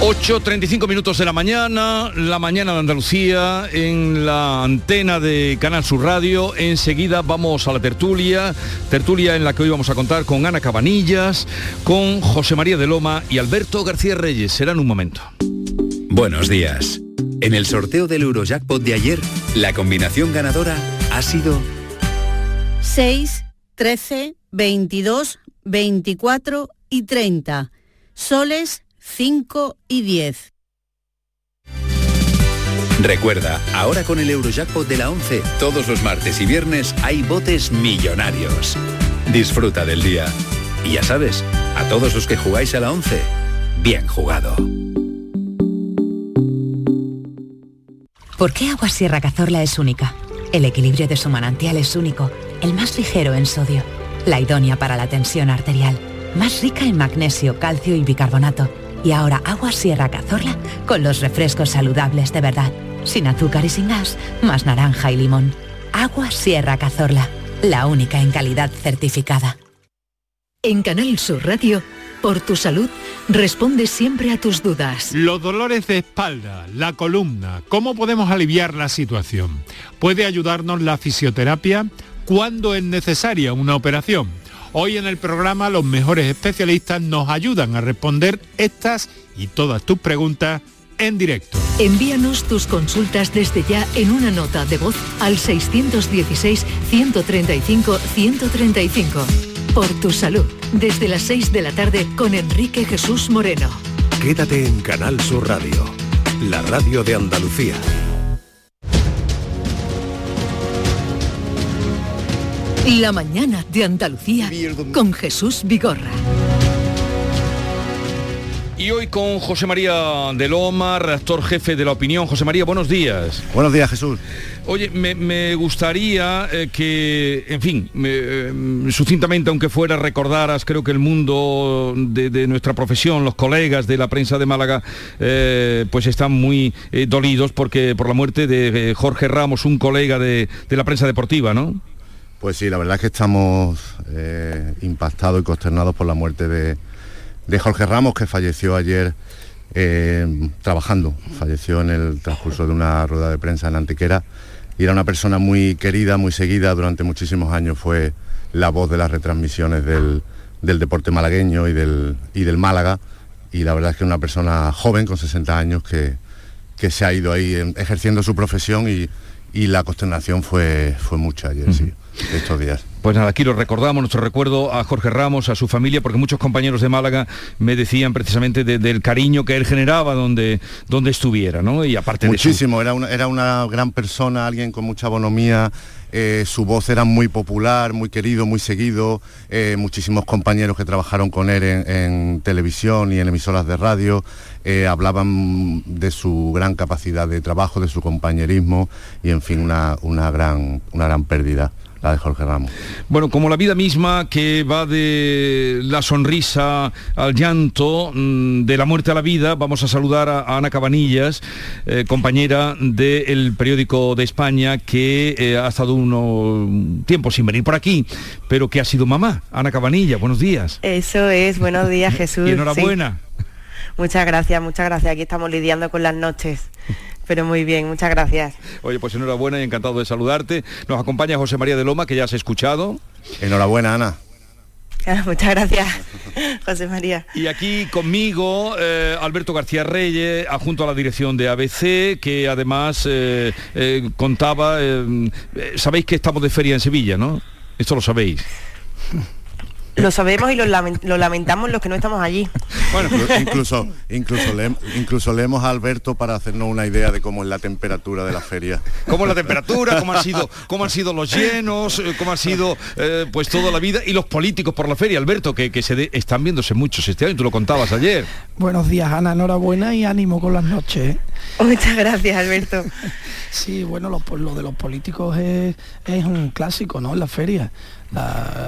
8.35 minutos de la mañana, la mañana de Andalucía, en la antena de Canal Sur Radio. Enseguida vamos a la tertulia, tertulia en la que hoy vamos a contar con Ana Cabanillas, con José María de Loma y Alberto García Reyes. Será en un momento. Buenos días. En el sorteo del Eurojackpot de ayer, la combinación ganadora ha sido 6, 13, 22, 24 y 30. Soles 5 y 10. Recuerda, ahora con el Eurojackpot de la 11, todos los martes y viernes hay botes millonarios. Disfruta del día. Y ya sabes, a todos los que jugáis a la 11, bien jugado. ¿Por qué Agua Sierra Cazorla es única? El equilibrio de su manantial es único, el más ligero en sodio, la idónea para la tensión arterial, más rica en magnesio, calcio y bicarbonato y ahora agua Sierra Cazorla con los refrescos saludables de verdad, sin azúcar y sin gas, más naranja y limón. Agua Sierra Cazorla, la única en calidad certificada. En Canal Sur Radio, por tu salud, responde siempre a tus dudas. Los dolores de espalda, la columna, ¿cómo podemos aliviar la situación? ¿Puede ayudarnos la fisioterapia? ¿Cuándo es necesaria una operación? Hoy en el programa los mejores especialistas nos ayudan a responder estas y todas tus preguntas en directo. Envíanos tus consultas desde ya en una nota de voz al 616-135-135. Por tu salud, desde las 6 de la tarde con Enrique Jesús Moreno. Quédate en Canal Sur Radio, la radio de Andalucía. La mañana de Andalucía con Jesús Vigorra. Y hoy con José María de Loma, redactor jefe de La Opinión. José María, buenos días. Buenos días, Jesús. Oye, me, gustaría eh, que, en fin, eh, sucintamente, aunque fuera, recordaras, creo que el mundo de, nuestra profesión, los colegas de la prensa de Málaga, eh, pues están muy dolidos porque por la muerte de Jorge Ramos, un colega de, de la prensa deportiva, ¿no? Pues sí, la verdad es que estamos eh, impactados y consternados por la muerte de, Jorge Ramos, que falleció ayer eh, trabajando. Falleció en el transcurso de una rueda de prensa en Antequera y era una persona muy querida, muy seguida. Durante muchísimos años fue la voz de las retransmisiones del, deporte malagueño y del, Málaga. Y la verdad es que una persona joven, con 60 años, que, se ha ido ahí eh, ejerciendo su profesión y, la consternación fue, fue mucha ayer, sí estos días. Pues nada, aquí lo recordamos, nuestro recuerdo a Jorge Ramos, a su familia, porque muchos compañeros de Málaga me decían precisamente del cariño que él generaba donde, donde estuviera, ¿no? Y aparte Muchísimo, era, una, era una gran persona, alguien con mucha bonomía, eh, su voz era muy popular, muy querido, muy seguido, eh, muchísimos compañeros que trabajaron con él en, televisión y en emisoras de radio eh, hablaban de su gran capacidad de trabajo, de su compañerismo y en fin, una, una, gran, una gran pérdida de Jorge Ramos. Bueno, como la vida misma que va de la sonrisa al llanto, mm, de la muerte a la vida, vamos a saludar a Ana Cabanillas, eh, compañera del periódico de España, que eh, ha estado un tiempo sin venir por aquí, pero que ha sido mamá. Ana Cabanilla, buenos días. Eso es, buenos días (laughs) Jesús. y enhorabuena. Muchas gracias, muchas gracias. Aquí estamos lidiando con las noches. Pero muy bien, muchas gracias. Oye, pues enhorabuena y encantado de saludarte. Nos acompaña José María de Loma, que ya has escuchado. Enhorabuena, Ana. Ah, muchas gracias, (laughs) José María. Y aquí conmigo eh, Alberto García Reyes, adjunto a la dirección de ABC, que además eh, eh, contaba, sabéis que estamos de feria en Sevilla, ¿no? Esto lo sabéis. Lo sabemos y lo, lamentamos los que no estamos allí. Bueno, (laughs) incluso, incluso, le, incluso leemos a Alberto para hacernos una idea de cómo es la temperatura de la feria. Cómo es la temperatura, cómo han sido, cómo han sido los llenos, eh, cómo ha sido eh, pues toda la vida y los políticos por la feria, Alberto, que, que se están viéndose muchos este año, tú lo contabas ayer. Buenos días, Ana, enhorabuena y ánimo con las noches. (laughs) Muchas gracias, Alberto. sí, bueno, lo, lo de los políticos es, es un clásico, ¿no? En la feria.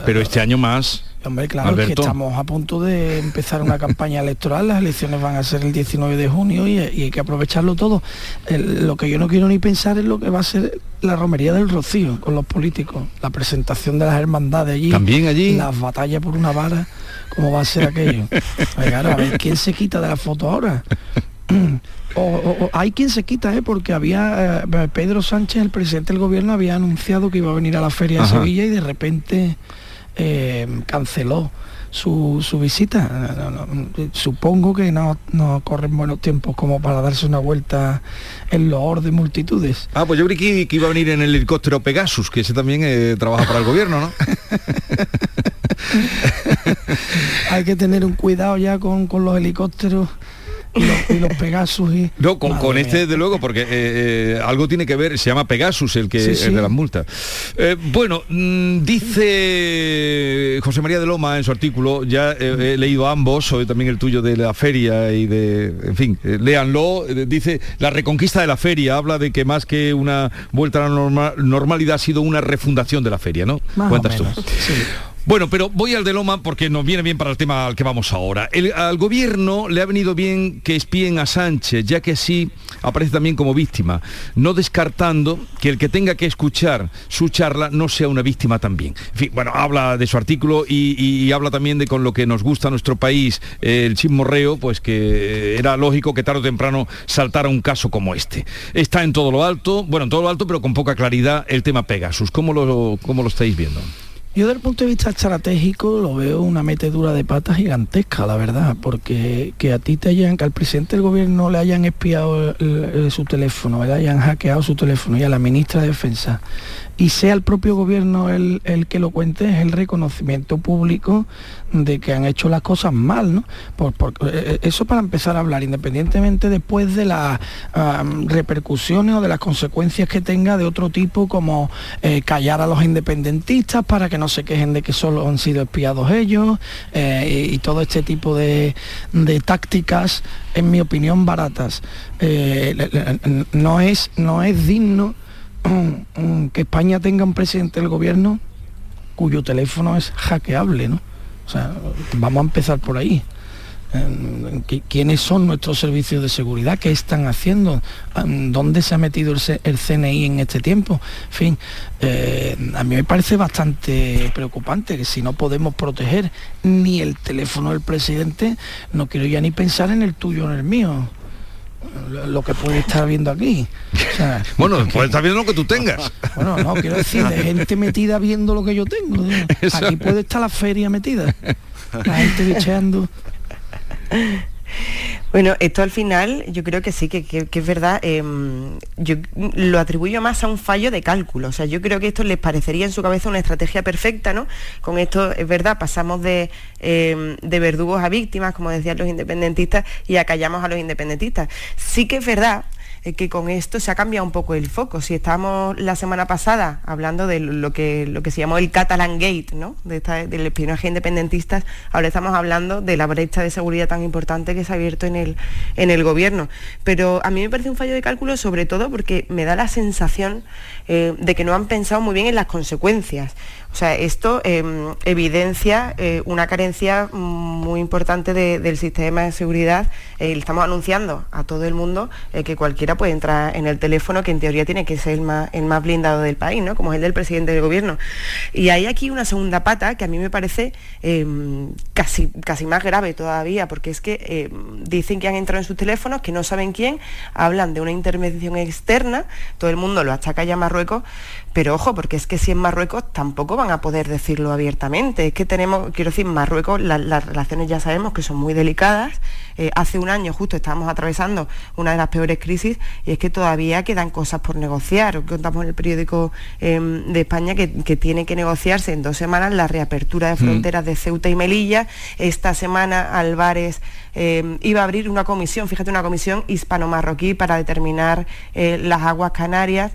Pero este año más. Hombre, claro que estamos a punto de empezar una campaña electoral, las elecciones van a ser el 19 de junio y, hay que aprovecharlo todo. lo que yo no quiero ni pensar es lo que va a ser la romería del Rocío con los políticos, la presentación de las hermandades allí. También allí. Las batallas por una vara, ¿cómo va a ser aquello? (laughs) a ver, ¿quién se quita de la foto ahora? (clears throat) O, hay quien se quita, ¿eh? porque había eh, Pedro Sánchez, el presidente del gobierno, había anunciado que iba a venir a la feria de Sevilla y de repente eh, canceló su, visita. supongo que no, no, corren buenos tiempos como para darse una vuelta en los de multitudes. Ah, pues yo creí que, iba a venir en el helicóptero Pegasus, que ese también trabaja para el gobierno, ¿no? (laughs) Hay que tener un cuidado ya con, con los helicópteros y los, Pegasus y... No, con, este desde luego, porque eh, eh, algo tiene que ver, se llama Pegasus el que de las multas. Eh, bueno, mm, dice José María de Loma en su artículo, ya he leído ambos, hoy también el tuyo de la feria y de, en fin, léanlo, dice, la reconquista de la feria, habla de que más que una vuelta a la normalidad ha sido una refundación de la feria, ¿no? Cuentas tú. Bueno, pero voy al de Loma porque nos viene bien para el tema al que vamos ahora. al gobierno le ha venido bien que espíen a Sánchez, ya que así aparece también como víctima, no descartando que el que tenga que escuchar su charla no sea una víctima también. En fin, bueno, habla de su artículo y, habla también de con lo que nos gusta a nuestro país, el chismorreo, pues que era lógico que tarde o temprano saltara un caso como este. Está en todo lo alto, bueno, en todo lo alto, pero con poca claridad el tema Pegasus. ¿Cómo lo, cómo lo estáis viendo? Yo desde el punto de vista estratégico lo veo una metedura de patas gigantesca, la verdad, porque que a ti te hayan, que al presidente del gobierno le hayan espiado su teléfono, le hayan hackeado su teléfono y a la ministra de Defensa y sea el propio gobierno el, que lo cuente, es el reconocimiento público de que han hecho las cosas mal, ¿no? Por, eh, eh, eso para empezar a hablar, independientemente después de las repercusiones o de las consecuencias que tenga de otro tipo, como eh, callar a los independentistas para que no se quejen de que solo han sido espiados ellos, y, todo este tipo de, de, tácticas, en mi opinión, baratas. no, es, no es digno (clears throat) que España tenga un presidente del gobierno cuyo teléfono es hackeable, ¿no? O sea, vamos a empezar por ahí. ¿Quiénes son nuestros servicios de seguridad? ¿Qué están haciendo? ¿Dónde se ha metido el, CNI en este tiempo? En fin, eh, a mí me parece bastante preocupante que si no podemos proteger ni el teléfono del presidente, no quiero ya ni pensar en el tuyo o en el mío lo que puede estar viendo aquí. (laughs) bueno, puede estar viendo lo que tú tengas. (laughs) Bueno, no, quiero decir, de gente metida viendo lo que yo tengo. Aquí puede estar la feria metida. La gente bicheando. (laughs) Bueno, esto al final yo creo que sí, que, es verdad. Em, yo lo atribuyo más a un fallo de cálculo. O sea, yo creo que esto les parecería en su cabeza una estrategia perfecta, ¿no? Con esto, es verdad, pasamos de, em, de verdugos a víctimas, como decían los independentistas, y acallamos a los independentistas. Sí que es verdad eh, que con esto se ha cambiado un poco el foco. Si estábamos la semana pasada hablando de lo que, lo que se llamó el Catalan Gate, ¿no? de del espionaje independentista, ahora estamos hablando de la brecha de seguridad tan importante que se ha abierto en el, en el gobierno. Pero a mí me parece un fallo de cálculo sobre todo porque me da la sensación eh, de que no han pensado muy bien en las consecuencias. O sea, esto em, evidencia eh, una carencia muy importante del sistema de seguridad. Eh, estamos anunciando a todo el mundo que cualquiera puede entrar en el teléfono, que en teoría tiene que ser el más, el más blindado del país, ¿no? como es el del presidente del gobierno. Y hay aquí una segunda pata que a mí me parece em, casi, casi más grave todavía, porque es que em, dicen que han entrado en sus teléfonos, que no saben quién, hablan de una intervención externa, todo el mundo lo achaca ya a Marruecos, pero ojo, porque es que si en Marruecos tampoco van a poder decirlo abiertamente. Es que tenemos, quiero decir, Marruecos, las relaciones ya sabemos que son muy delicadas. Eh, hace un año justo estábamos atravesando una de las peores crisis y es que todavía quedan cosas por negociar. Contamos en el periódico em, de España que, tiene que negociarse en dos semanas la reapertura de mm. fronteras de Ceuta y Melilla. Esta semana Álvarez em, iba a abrir una comisión, fíjate, una comisión hispano-marroquí para determinar eh, las aguas canarias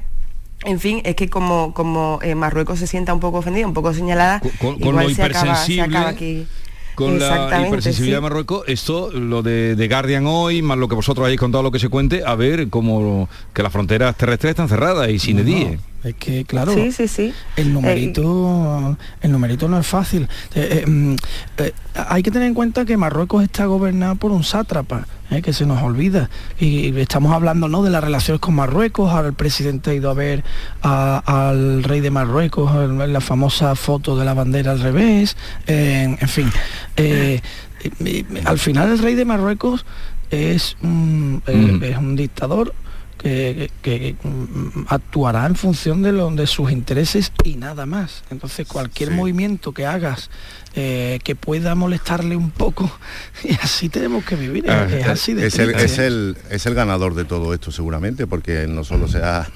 en fin, es que como, como eh, Marruecos se sienta un poco ofendida, un poco señalada, con, lo hipersensible. aquí con la hipersensibilidad de Marruecos, esto, lo de, de, Guardian hoy, más lo que vosotros hayáis contado, lo que se cuente, a ver cómo que las fronteras terrestres están cerradas y sin edie. Es que, claro, sí, sí, sí. el numerito el numerito no es fácil. Eh, eh, mm, eh, hay que tener en cuenta que Marruecos está gobernado por un sátrapa, que se nos olvida. Y estamos hablando ¿no? de las relaciones con Marruecos, ahora el presidente ha ido a ver al rey de Marruecos, en la famosa foto de la bandera al revés, en fin. al final el rey de Marruecos es es un dictador que, actuará en función de, lo, de sus intereses y nada más. Entonces cualquier movimiento que hagas eh, que pueda molestarle un poco, (laughs) y así tenemos que vivir. Ah, es, así de es, el, es, el, es el ganador de todo esto seguramente, porque no solo se ha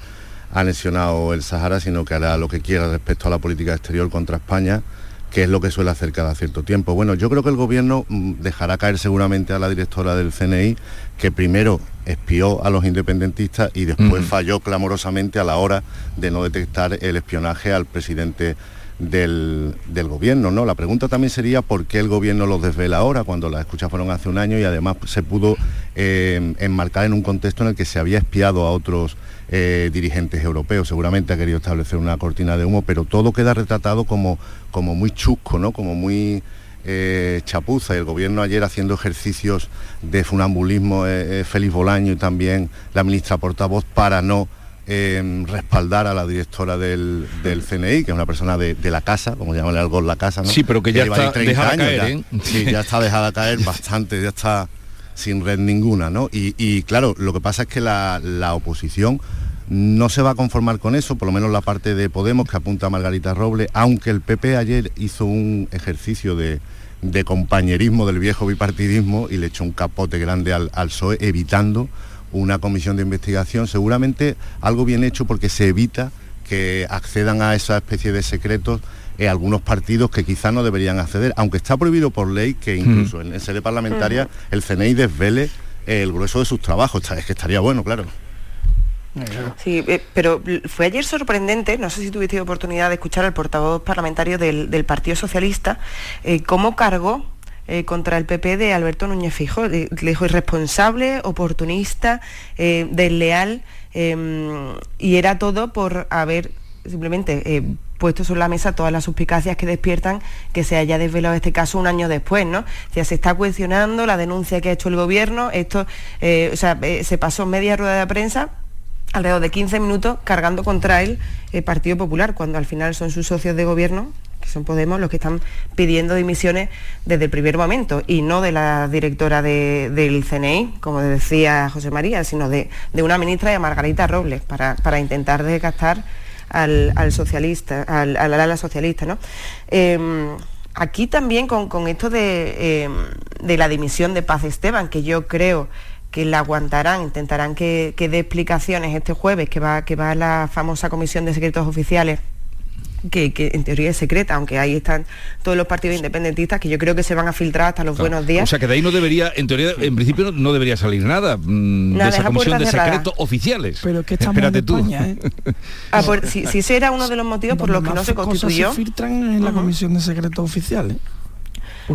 anexionado el Sahara, sino que hará lo que quiera respecto a la política exterior contra España que es lo que suele hacer cada cierto tiempo. Bueno, yo creo que el gobierno mm, dejará caer seguramente a la directora del CNI, que primero espió a los independentistas y después falló clamorosamente a la hora de no detectar el espionaje al presidente del, gobierno. ¿no? La pregunta también sería por qué el gobierno los desvela ahora, cuando las escuchas fueron hace un año y además se pudo eh, enmarcar en un contexto en el que se había espiado a otros eh, dirigentes europeos. Seguramente ha querido establecer una cortina de humo, pero todo queda retratado como, como muy chusco, ¿no? como muy eh, chapuza. Y el gobierno ayer haciendo ejercicios de funambulismo, Félix Bolaño y también la ministra portavoz para no respaldar a la directora del, CNI, que es una persona de, la casa, como llamarle algo la casa, ¿no? Sí, pero que ya está dejada caer, ¿eh? Sí, ya está dejada caer (laughs) bastante, ya está sin red ninguna, ¿no? Y, claro, lo que pasa es que la, oposición no se va a conformar con eso, por lo menos la parte de Podemos que apunta a Margarita Roble, aunque el PP ayer hizo un ejercicio de, compañerismo del viejo bipartidismo y le echó un capote grande al, al PSOE, evitando una comisión de investigación, seguramente algo bien hecho porque se evita que accedan a esa especie de secretos en algunos partidos que quizás no deberían acceder, aunque está prohibido por ley que incluso en, sede parlamentaria el CNI desvele el grueso de sus trabajos. Es que estaría bueno, claro. Sí, eh, pero fue ayer sorprendente, no sé si tuviste oportunidad de escuchar al portavoz parlamentario del, Partido Socialista, eh, cómo cargó eh, contra el PP de Alberto Núñez Fijo. Le, dijo irresponsable, oportunista, eh, desleal, em, y era todo por haber simplemente eh, puesto sobre la mesa todas las suspicacias que despiertan que se haya desvelado este caso un año después, ¿no? O se está cuestionando la denuncia que ha hecho el gobierno, esto, o sea, se pasó media rueda de prensa alrededor de 15 minutos cargando contra él el Partido Popular, cuando al final son sus socios de gobierno que son Podemos los que están pidiendo dimisiones desde el primer momento y no de la directora del CNI, como decía José María, sino de, una ministra de Margarita Robles para, intentar desgastar al, socialista, al, ala socialista. ¿no? Em, aquí también con, esto em, de, la dimisión de Paz Esteban, que yo creo que la aguantarán, intentarán que, dé explicaciones este jueves, que va, que va a la famosa comisión de secretos oficiales que, en teoría es secreta, aunque ahí están todos los partidos independentistas que yo creo que se van a filtrar hasta los buenos días. O sea que de ahí no debería, en teoría, en principio no debería salir nada, mm, de esa comisión de secretos oficiales. Pero que estamos Espérate tú. ¿eh? (laughs) ah, si, ese era uno de los motivos por los que no se constituyó. se filtran en la comisión de secretos oficiales.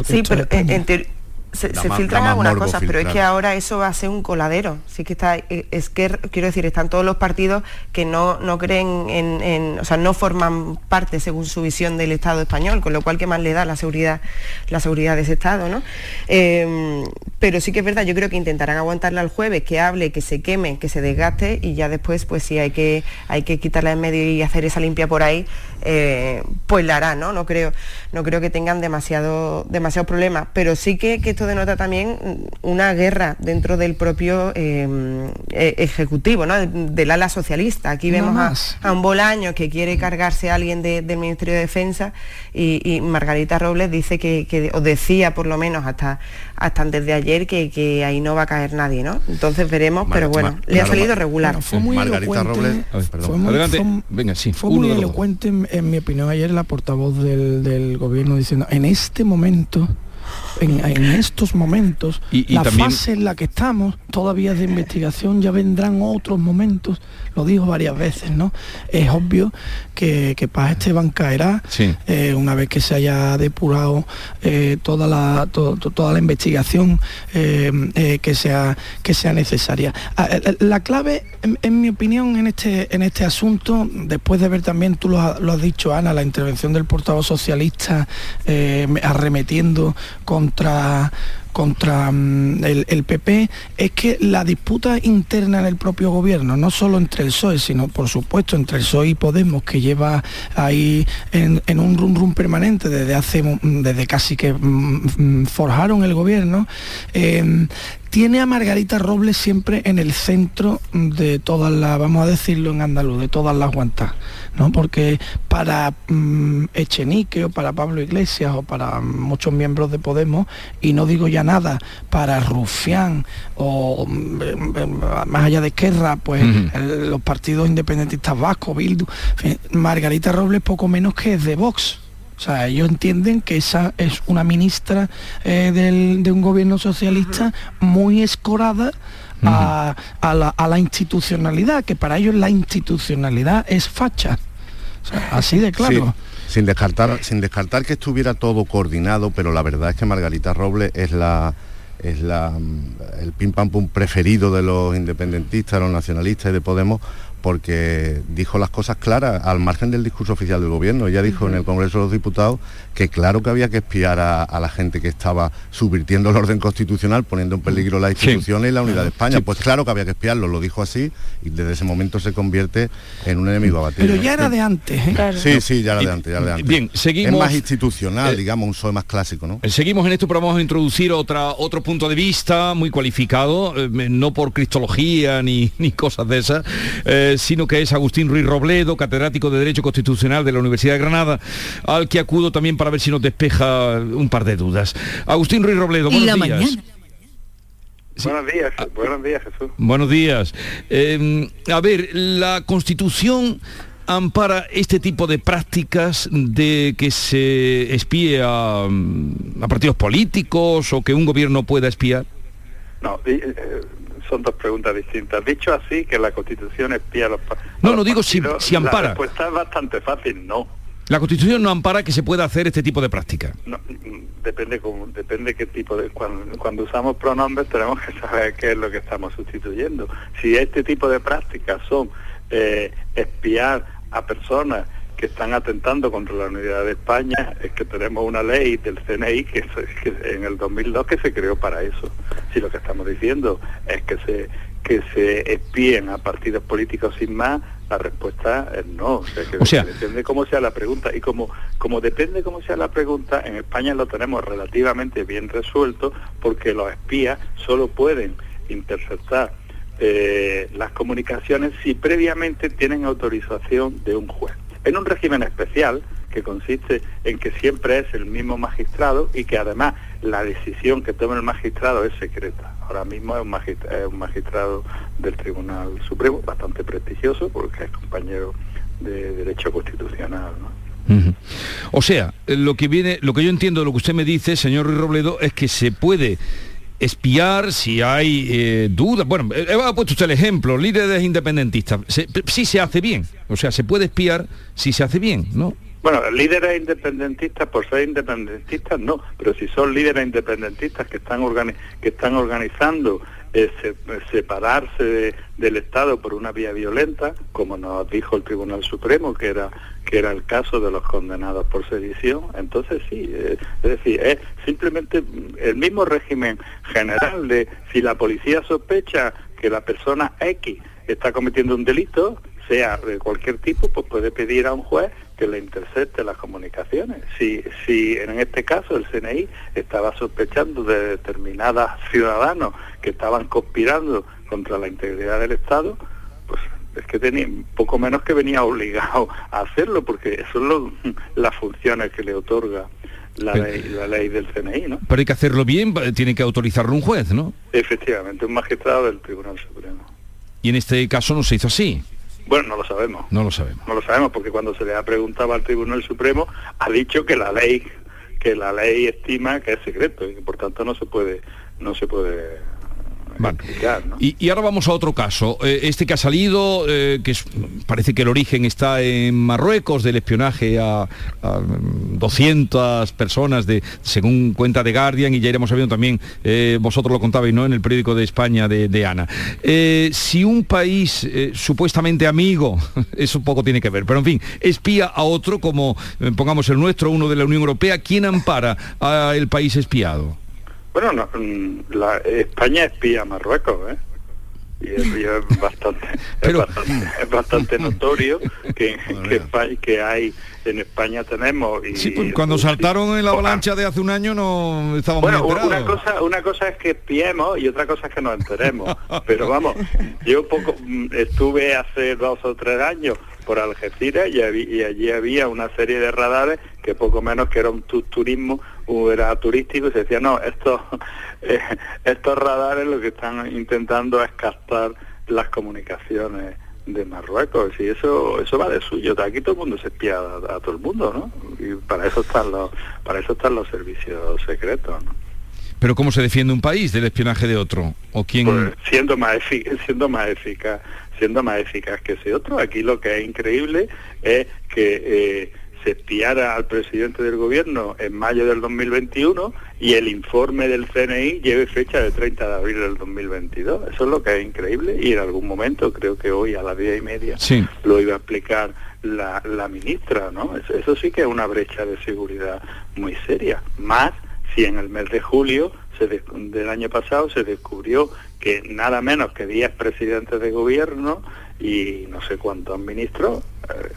sí, pero en, teoría se, filtran algunas cosas, pero es que ahora eso va a ser un coladero. Sí que está, eh, es que quiero decir, están todos los partidos que no, no creen en, o sea, no forman parte según su visión del Estado español, con lo cual qué más le da la seguridad, la seguridad de ese Estado, ¿no? Em, pero sí que es verdad, yo creo que intentarán aguantarla el jueves, que hable, que se queme, que se desgaste y ya después, pues si hay que, hay que quitarla en medio y hacer esa limpia por ahí, eh, pues la hará, ¿no? No creo, no creo que tengan demasiado, demasiado problemas, pero sí que, esto denota también una guerra dentro del propio eh, e, ejecutivo, ¿no? Del ala socialista. Aquí vemos a, un Bolaño que quiere cargarse a alguien del Ministerio de Defensa y, Margarita Robles dice que, o decía por lo menos hasta, hasta antes de ayer que, ahí no va a caer nadie, ¿no? Entonces veremos, pero bueno, le ha salido regular. fue muy Margarita Robles, fue muy, Venga, sí, fue muy elocuente en, mi opinión ayer la portavoz del, gobierno diciendo en este momento en, estos momentos, la fase en la que estamos todavía es de investigación, ya vendrán otros momentos lo dijo varias veces, ¿no? Es obvio que, que Paz Esteban caerá eh, una vez que se haya depurado eh, toda, la, toda la investigación eh, que, sea, que sea necesaria. Ah, la clave, en, mi opinión, en este, en este asunto, después de ver también, tú lo, has dicho, Ana, la intervención del portavoz socialista arremetiendo contra contra mm, el, PP es que la disputa interna en el propio gobierno, no solo entre el PSOE, sino por supuesto entre el PSOE y Podemos, que lleva ahí en, un rum rum permanente desde hace mm, desde casi que mm, forjaron el gobierno, eh, tiene a Margarita Robles siempre en el centro de todas las, vamos a decirlo en andaluz, de todas las guantas, ¿no? Porque para mm, Echenique o para Pablo Iglesias o para muchos miembros de Podemos, y no digo ya nada, para Rufián o mm, más allá de Esquerra, pues los partidos independentistas vascos, Bildu, Margarita Robles poco menos que es de Vox. O sea, ellos entienden que esa es una ministra eh, de un gobierno socialista muy escorada a, la, institucionalidad, que para ellos la institucionalidad es facha. así de claro. sin descartar, sin descartar que estuviera todo coordinado, pero la verdad es que Margarita Robles es la es la, el pim pam pum preferido de los independentistas, de los nacionalistas y de Podemos, porque dijo las cosas claras al margen del discurso oficial del gobierno. Ella dijo en el Congreso de los Diputados que claro que había que espiar a, la gente que estaba subvirtiendo el orden constitucional, poniendo en peligro las instituciones y la unidad de España. Pues claro que había que espiarlo, lo dijo así y desde ese momento se convierte en un enemigo abatido. Pero ya era de antes. ¿eh? Sí, sí, ya era de antes, ya era de antes. Bien, seguimos. Es más institucional, eh, digamos, un PSOE más clásico, ¿no? Eh, seguimos en esto, pero vamos a introducir otra, otro punto de vista muy cualificado, no por cristología ni, (laughs) ni cosas de esas sino que es Agustín Ruiz Robledo, catedrático de Derecho Constitucional de la Universidad de Granada, al que acudo también para ver si nos despeja un par de dudas. Agustín Ruiz Robledo, buenos días. Buenos días, buenos días Jesús. Buenos días. Em, a ver, la Constitución ampara este tipo de prácticas de que se espíe a, partidos políticos o que un gobierno pueda espiar? No, eh, son dos preguntas distintas. Dicho así, que la Constitución espía a los No, no digo si, si ampara. La respuesta es bastante fácil, no. La Constitución no ampara que se pueda hacer este tipo de práctica. No, depende cómo, depende qué tipo de cuando, cuando, usamos pronombres tenemos que (laughs) saber qué es lo que estamos sustituyendo. Si este tipo de prácticas son eh, espiar a personas que están atentando contra la unidad de España es que tenemos una ley del CNI que, en el 2002 que se creó para eso. Si lo que estamos diciendo es que se que se espíen a partidos políticos sin más, la respuesta es no. O sea, depende cómo sea la pregunta. Y como, como depende cómo sea la pregunta, en España lo tenemos relativamente bien resuelto porque los espías solo pueden interceptar eh, las comunicaciones si previamente tienen autorización de un juez en un régimen especial que consiste en que siempre es el mismo magistrado y que además la decisión que tome el magistrado es secreta. Ahora mismo es un, magistrado, del Tribunal Supremo, bastante prestigioso porque es compañero de Derecho Constitucional. O sea, lo que viene, lo que yo entiendo de lo que usted me dice, señor Robledo, es que se puede espiar si hay eh, dudas. Bueno, eh, ha puesto usted el ejemplo, líderes independentistas. sí se hace bien, o sea, se puede espiar si se hace bien, ¿no? Bueno, líderes independentistas por ser independentistas no, pero si son líderes independentistas que están, que están organizando eh, separarse del Estado por una vía violenta, como nos dijo el Tribunal Supremo, que era que era el caso de los condenados por sedición, entonces sí, eh, es decir, es simplemente el mismo régimen general de si la policía sospecha que la persona X está cometiendo un delito, sea de cualquier tipo, pues puede pedir a un juez que le intercepte las comunicaciones. Si, si en este caso el CNI estaba sospechando de determinados ciudadanos que estaban conspirando contra la integridad del Estado, es que tenía poco menos que venía obligado a hacerlo, porque son lo, las funciones que le otorga la ley, la ley del CNI, ¿no? Pero hay que hacerlo bien, tiene que autorizarlo un juez, ¿no? Efectivamente, un magistrado del Tribunal Supremo. Y en este caso no se hizo así. Bueno, no lo sabemos. No lo sabemos. No lo sabemos porque cuando se le ha preguntado al Tribunal Supremo ha dicho que la ley que la ley estima que es secreto y que por tanto no se puede no se puede y, ahora vamos a otro caso. Eh, este que ha salido, eh, que parece que el origen está en Marruecos, del espionaje a, 200 personas, de, según cuenta de Guardian, y ya iremos sabiendo también, eh, vosotros lo contabais, ¿no?, en el periódico de España de, Ana. si un país supuestamente amigo, (laughs) eso poco tiene que ver, pero en fin, espía a otro, como pongamos el nuestro, uno de la Unión Europea, ¿quién ampara al país espiado? Bueno, no, mm, la, España espía a Marruecos, ¿eh? Y es, (laughs) bastante, es bastante, notorio que, (laughs) que, hay en España tenemos y, sí, pues cuando saltaron en la avalancha de hace un año no estábamos bueno una cosa una cosa es que espiemos y otra cosa es que nos enteremos. (laughs) Pero vamos yo poco mm, estuve hace dos o tres años por Algeciras y, y allí había una serie de radares que poco menos que era un turismo era turístico y se decía, no, estos, (laughs) eh, estos radares lo que están intentando es captar las comunicaciones de Marruecos. Y eso eso va de suyo. Aquí todo el mundo se espía a, todo el mundo no y para eso están los para eso están los servicios secretos ¿no? pero cómo se defiende un país del espionaje de otro o quién pues siendo más siendo más eficaz siendo más eficaz que ese otro. Aquí lo que es increíble es que eh, se espiara al presidente del gobierno en mayo del 2021 y el informe del CNI lleve fecha de 30 de abril del 2022. Eso es lo que es increíble y en algún momento, creo que hoy a las diez y media, lo iba a explicar la, ministra, ¿no? Eso, sí que es una brecha de seguridad muy seria. Más si en el mes de julio del año pasado se descubrió que nada menos que 10 presidentes de gobierno y no sé cuántos ministros eh,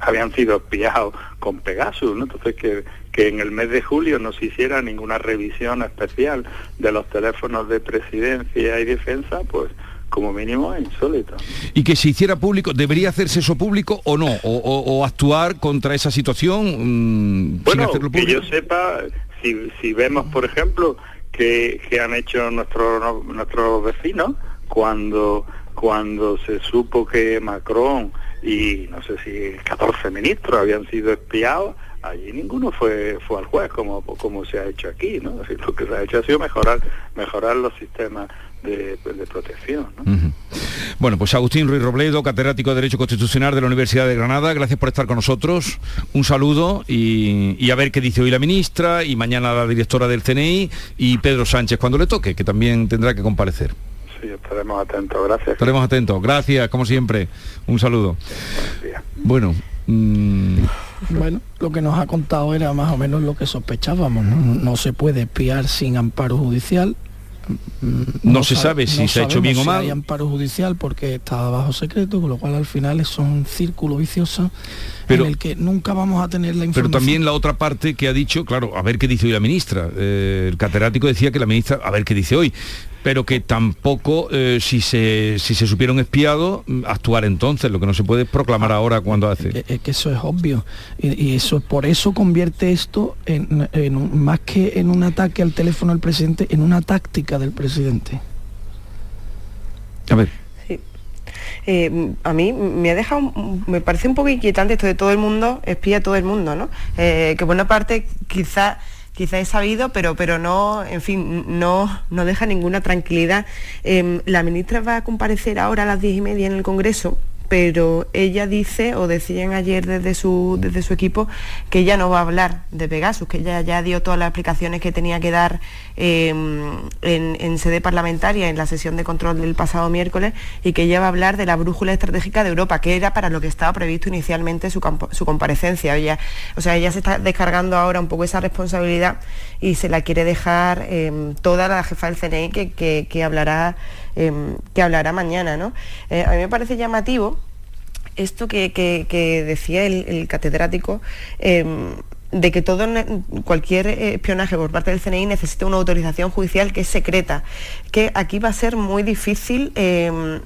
habían sido espiados con Pegasus, ¿no? Entonces que, que en el mes de julio no se hiciera ninguna revisión especial de los teléfonos de presidencia y defensa, pues como mínimo es insólito. Y que se hiciera público, ¿debería hacerse eso público o no? ¿O, actuar contra esa situación mm, bueno, que yo sepa, si, si vemos, por ejemplo, que, que han hecho nuestros nuestros vecinos cuando cuando se supo que Macron y no sé si 14 ministros habían sido espiados, allí ninguno fue fue al juez como como se ha hecho aquí, ¿no? lo que se ha hecho ha sido mejorar mejorar los sistemas de, protección. Bueno, pues Agustín Ruiz Robledo, catedrático de Derecho Constitucional de la Universidad de Granada, gracias por estar con nosotros. Un saludo y, y, a ver qué dice hoy la ministra y mañana la directora del CNI y Pedro Sánchez cuando le toque, que también tendrá que comparecer. Sí, estaremos atentos, gracias. Estaremos atentos, gracias, como siempre. Un saludo. Bueno. Mm, bueno, lo que nos ha contado era más o menos lo que sospechábamos. No, se puede espiar sin amparo judicial. Mm, no, se sabe si se ha hecho bien o mal. hay amparo judicial porque está bajo secreto, con lo cual al final es un círculo vicioso pero, en el que nunca vamos a tener la información. Pero también la otra parte que ha dicho, claro, a ver qué dice hoy la ministra. Eh, el catedrático decía que la ministra, a ver qué dice hoy pero que tampoco, eh, si, se, si se supieron espiados, mm, actuar entonces, lo que no se puede proclamar ahora cuando hace. Es que eso es obvio. Y, eso por eso convierte esto en, más que en un ataque al teléfono del presidente, en una táctica del presidente. A ver. Eh, a mí me ha dejado, me parece un poco inquietante esto de todo el mundo, espía a todo el mundo, ¿no? Eh, que buena parte quizá quizá he sabido, pero, pero no, en fin, no, no deja ninguna tranquilidad. Em, la ministra va a comparecer ahora a las diez y media en el Congreso pero ella dice, o decían ayer desde su, desde su equipo, que ella no va a hablar de Pegasus, que ella ya dio todas las explicaciones que tenía que dar em, en, sede parlamentaria en la sesión de control del pasado miércoles y que ella va a hablar de la brújula estratégica de Europa, que era para lo que estaba previsto inicialmente su, comparecencia. Ella, o sea, ella se está descargando ahora un poco esa responsabilidad y se la quiere dejar em, toda la jefa del CNI que, hablará, em, que hablará mañana. ¿no? Eh, a mí me parece llamativo esto que, decía el, catedrático em, de que todo cualquier espionaje por parte del CNI necesita una autorización judicial que es secreta, que aquí va a ser muy difícil em,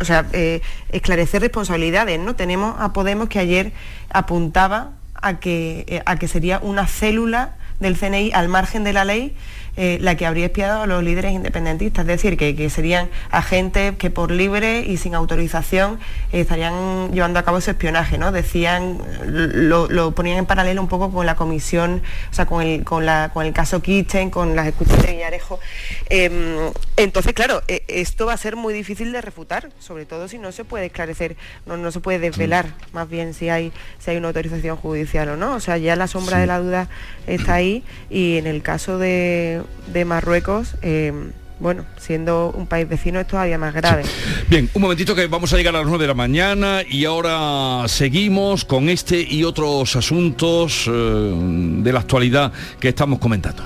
o sea, eh, esclarecer responsabilidades, ¿no? Tenemos a Podemos que ayer apuntaba a que, eh, a que sería una célula del CNI al margen de la ley eh, la que habría espiado a los líderes independentistas, es decir, que, serían agentes que por libre y sin autorización estarían llevando a cabo ese espionaje, ¿no? Decían, lo, ponían en paralelo un poco con la comisión, o sea, con el, con con el caso Kitchen, con las escuchas de Villarejo. Em, entonces, claro, e, esto va a ser muy difícil de refutar, sobre todo si no se puede esclarecer, no, se puede desvelar más bien si hay, si hay una autorización judicial o no. O sea, ya la sombra de la duda está ahí y en el caso de, de Marruecos, eh, bueno, siendo un país vecino es todavía más grave. Bien, un momentito que vamos a llegar a las 9 de la mañana y ahora seguimos con este y otros asuntos eh, de la actualidad que estamos comentando.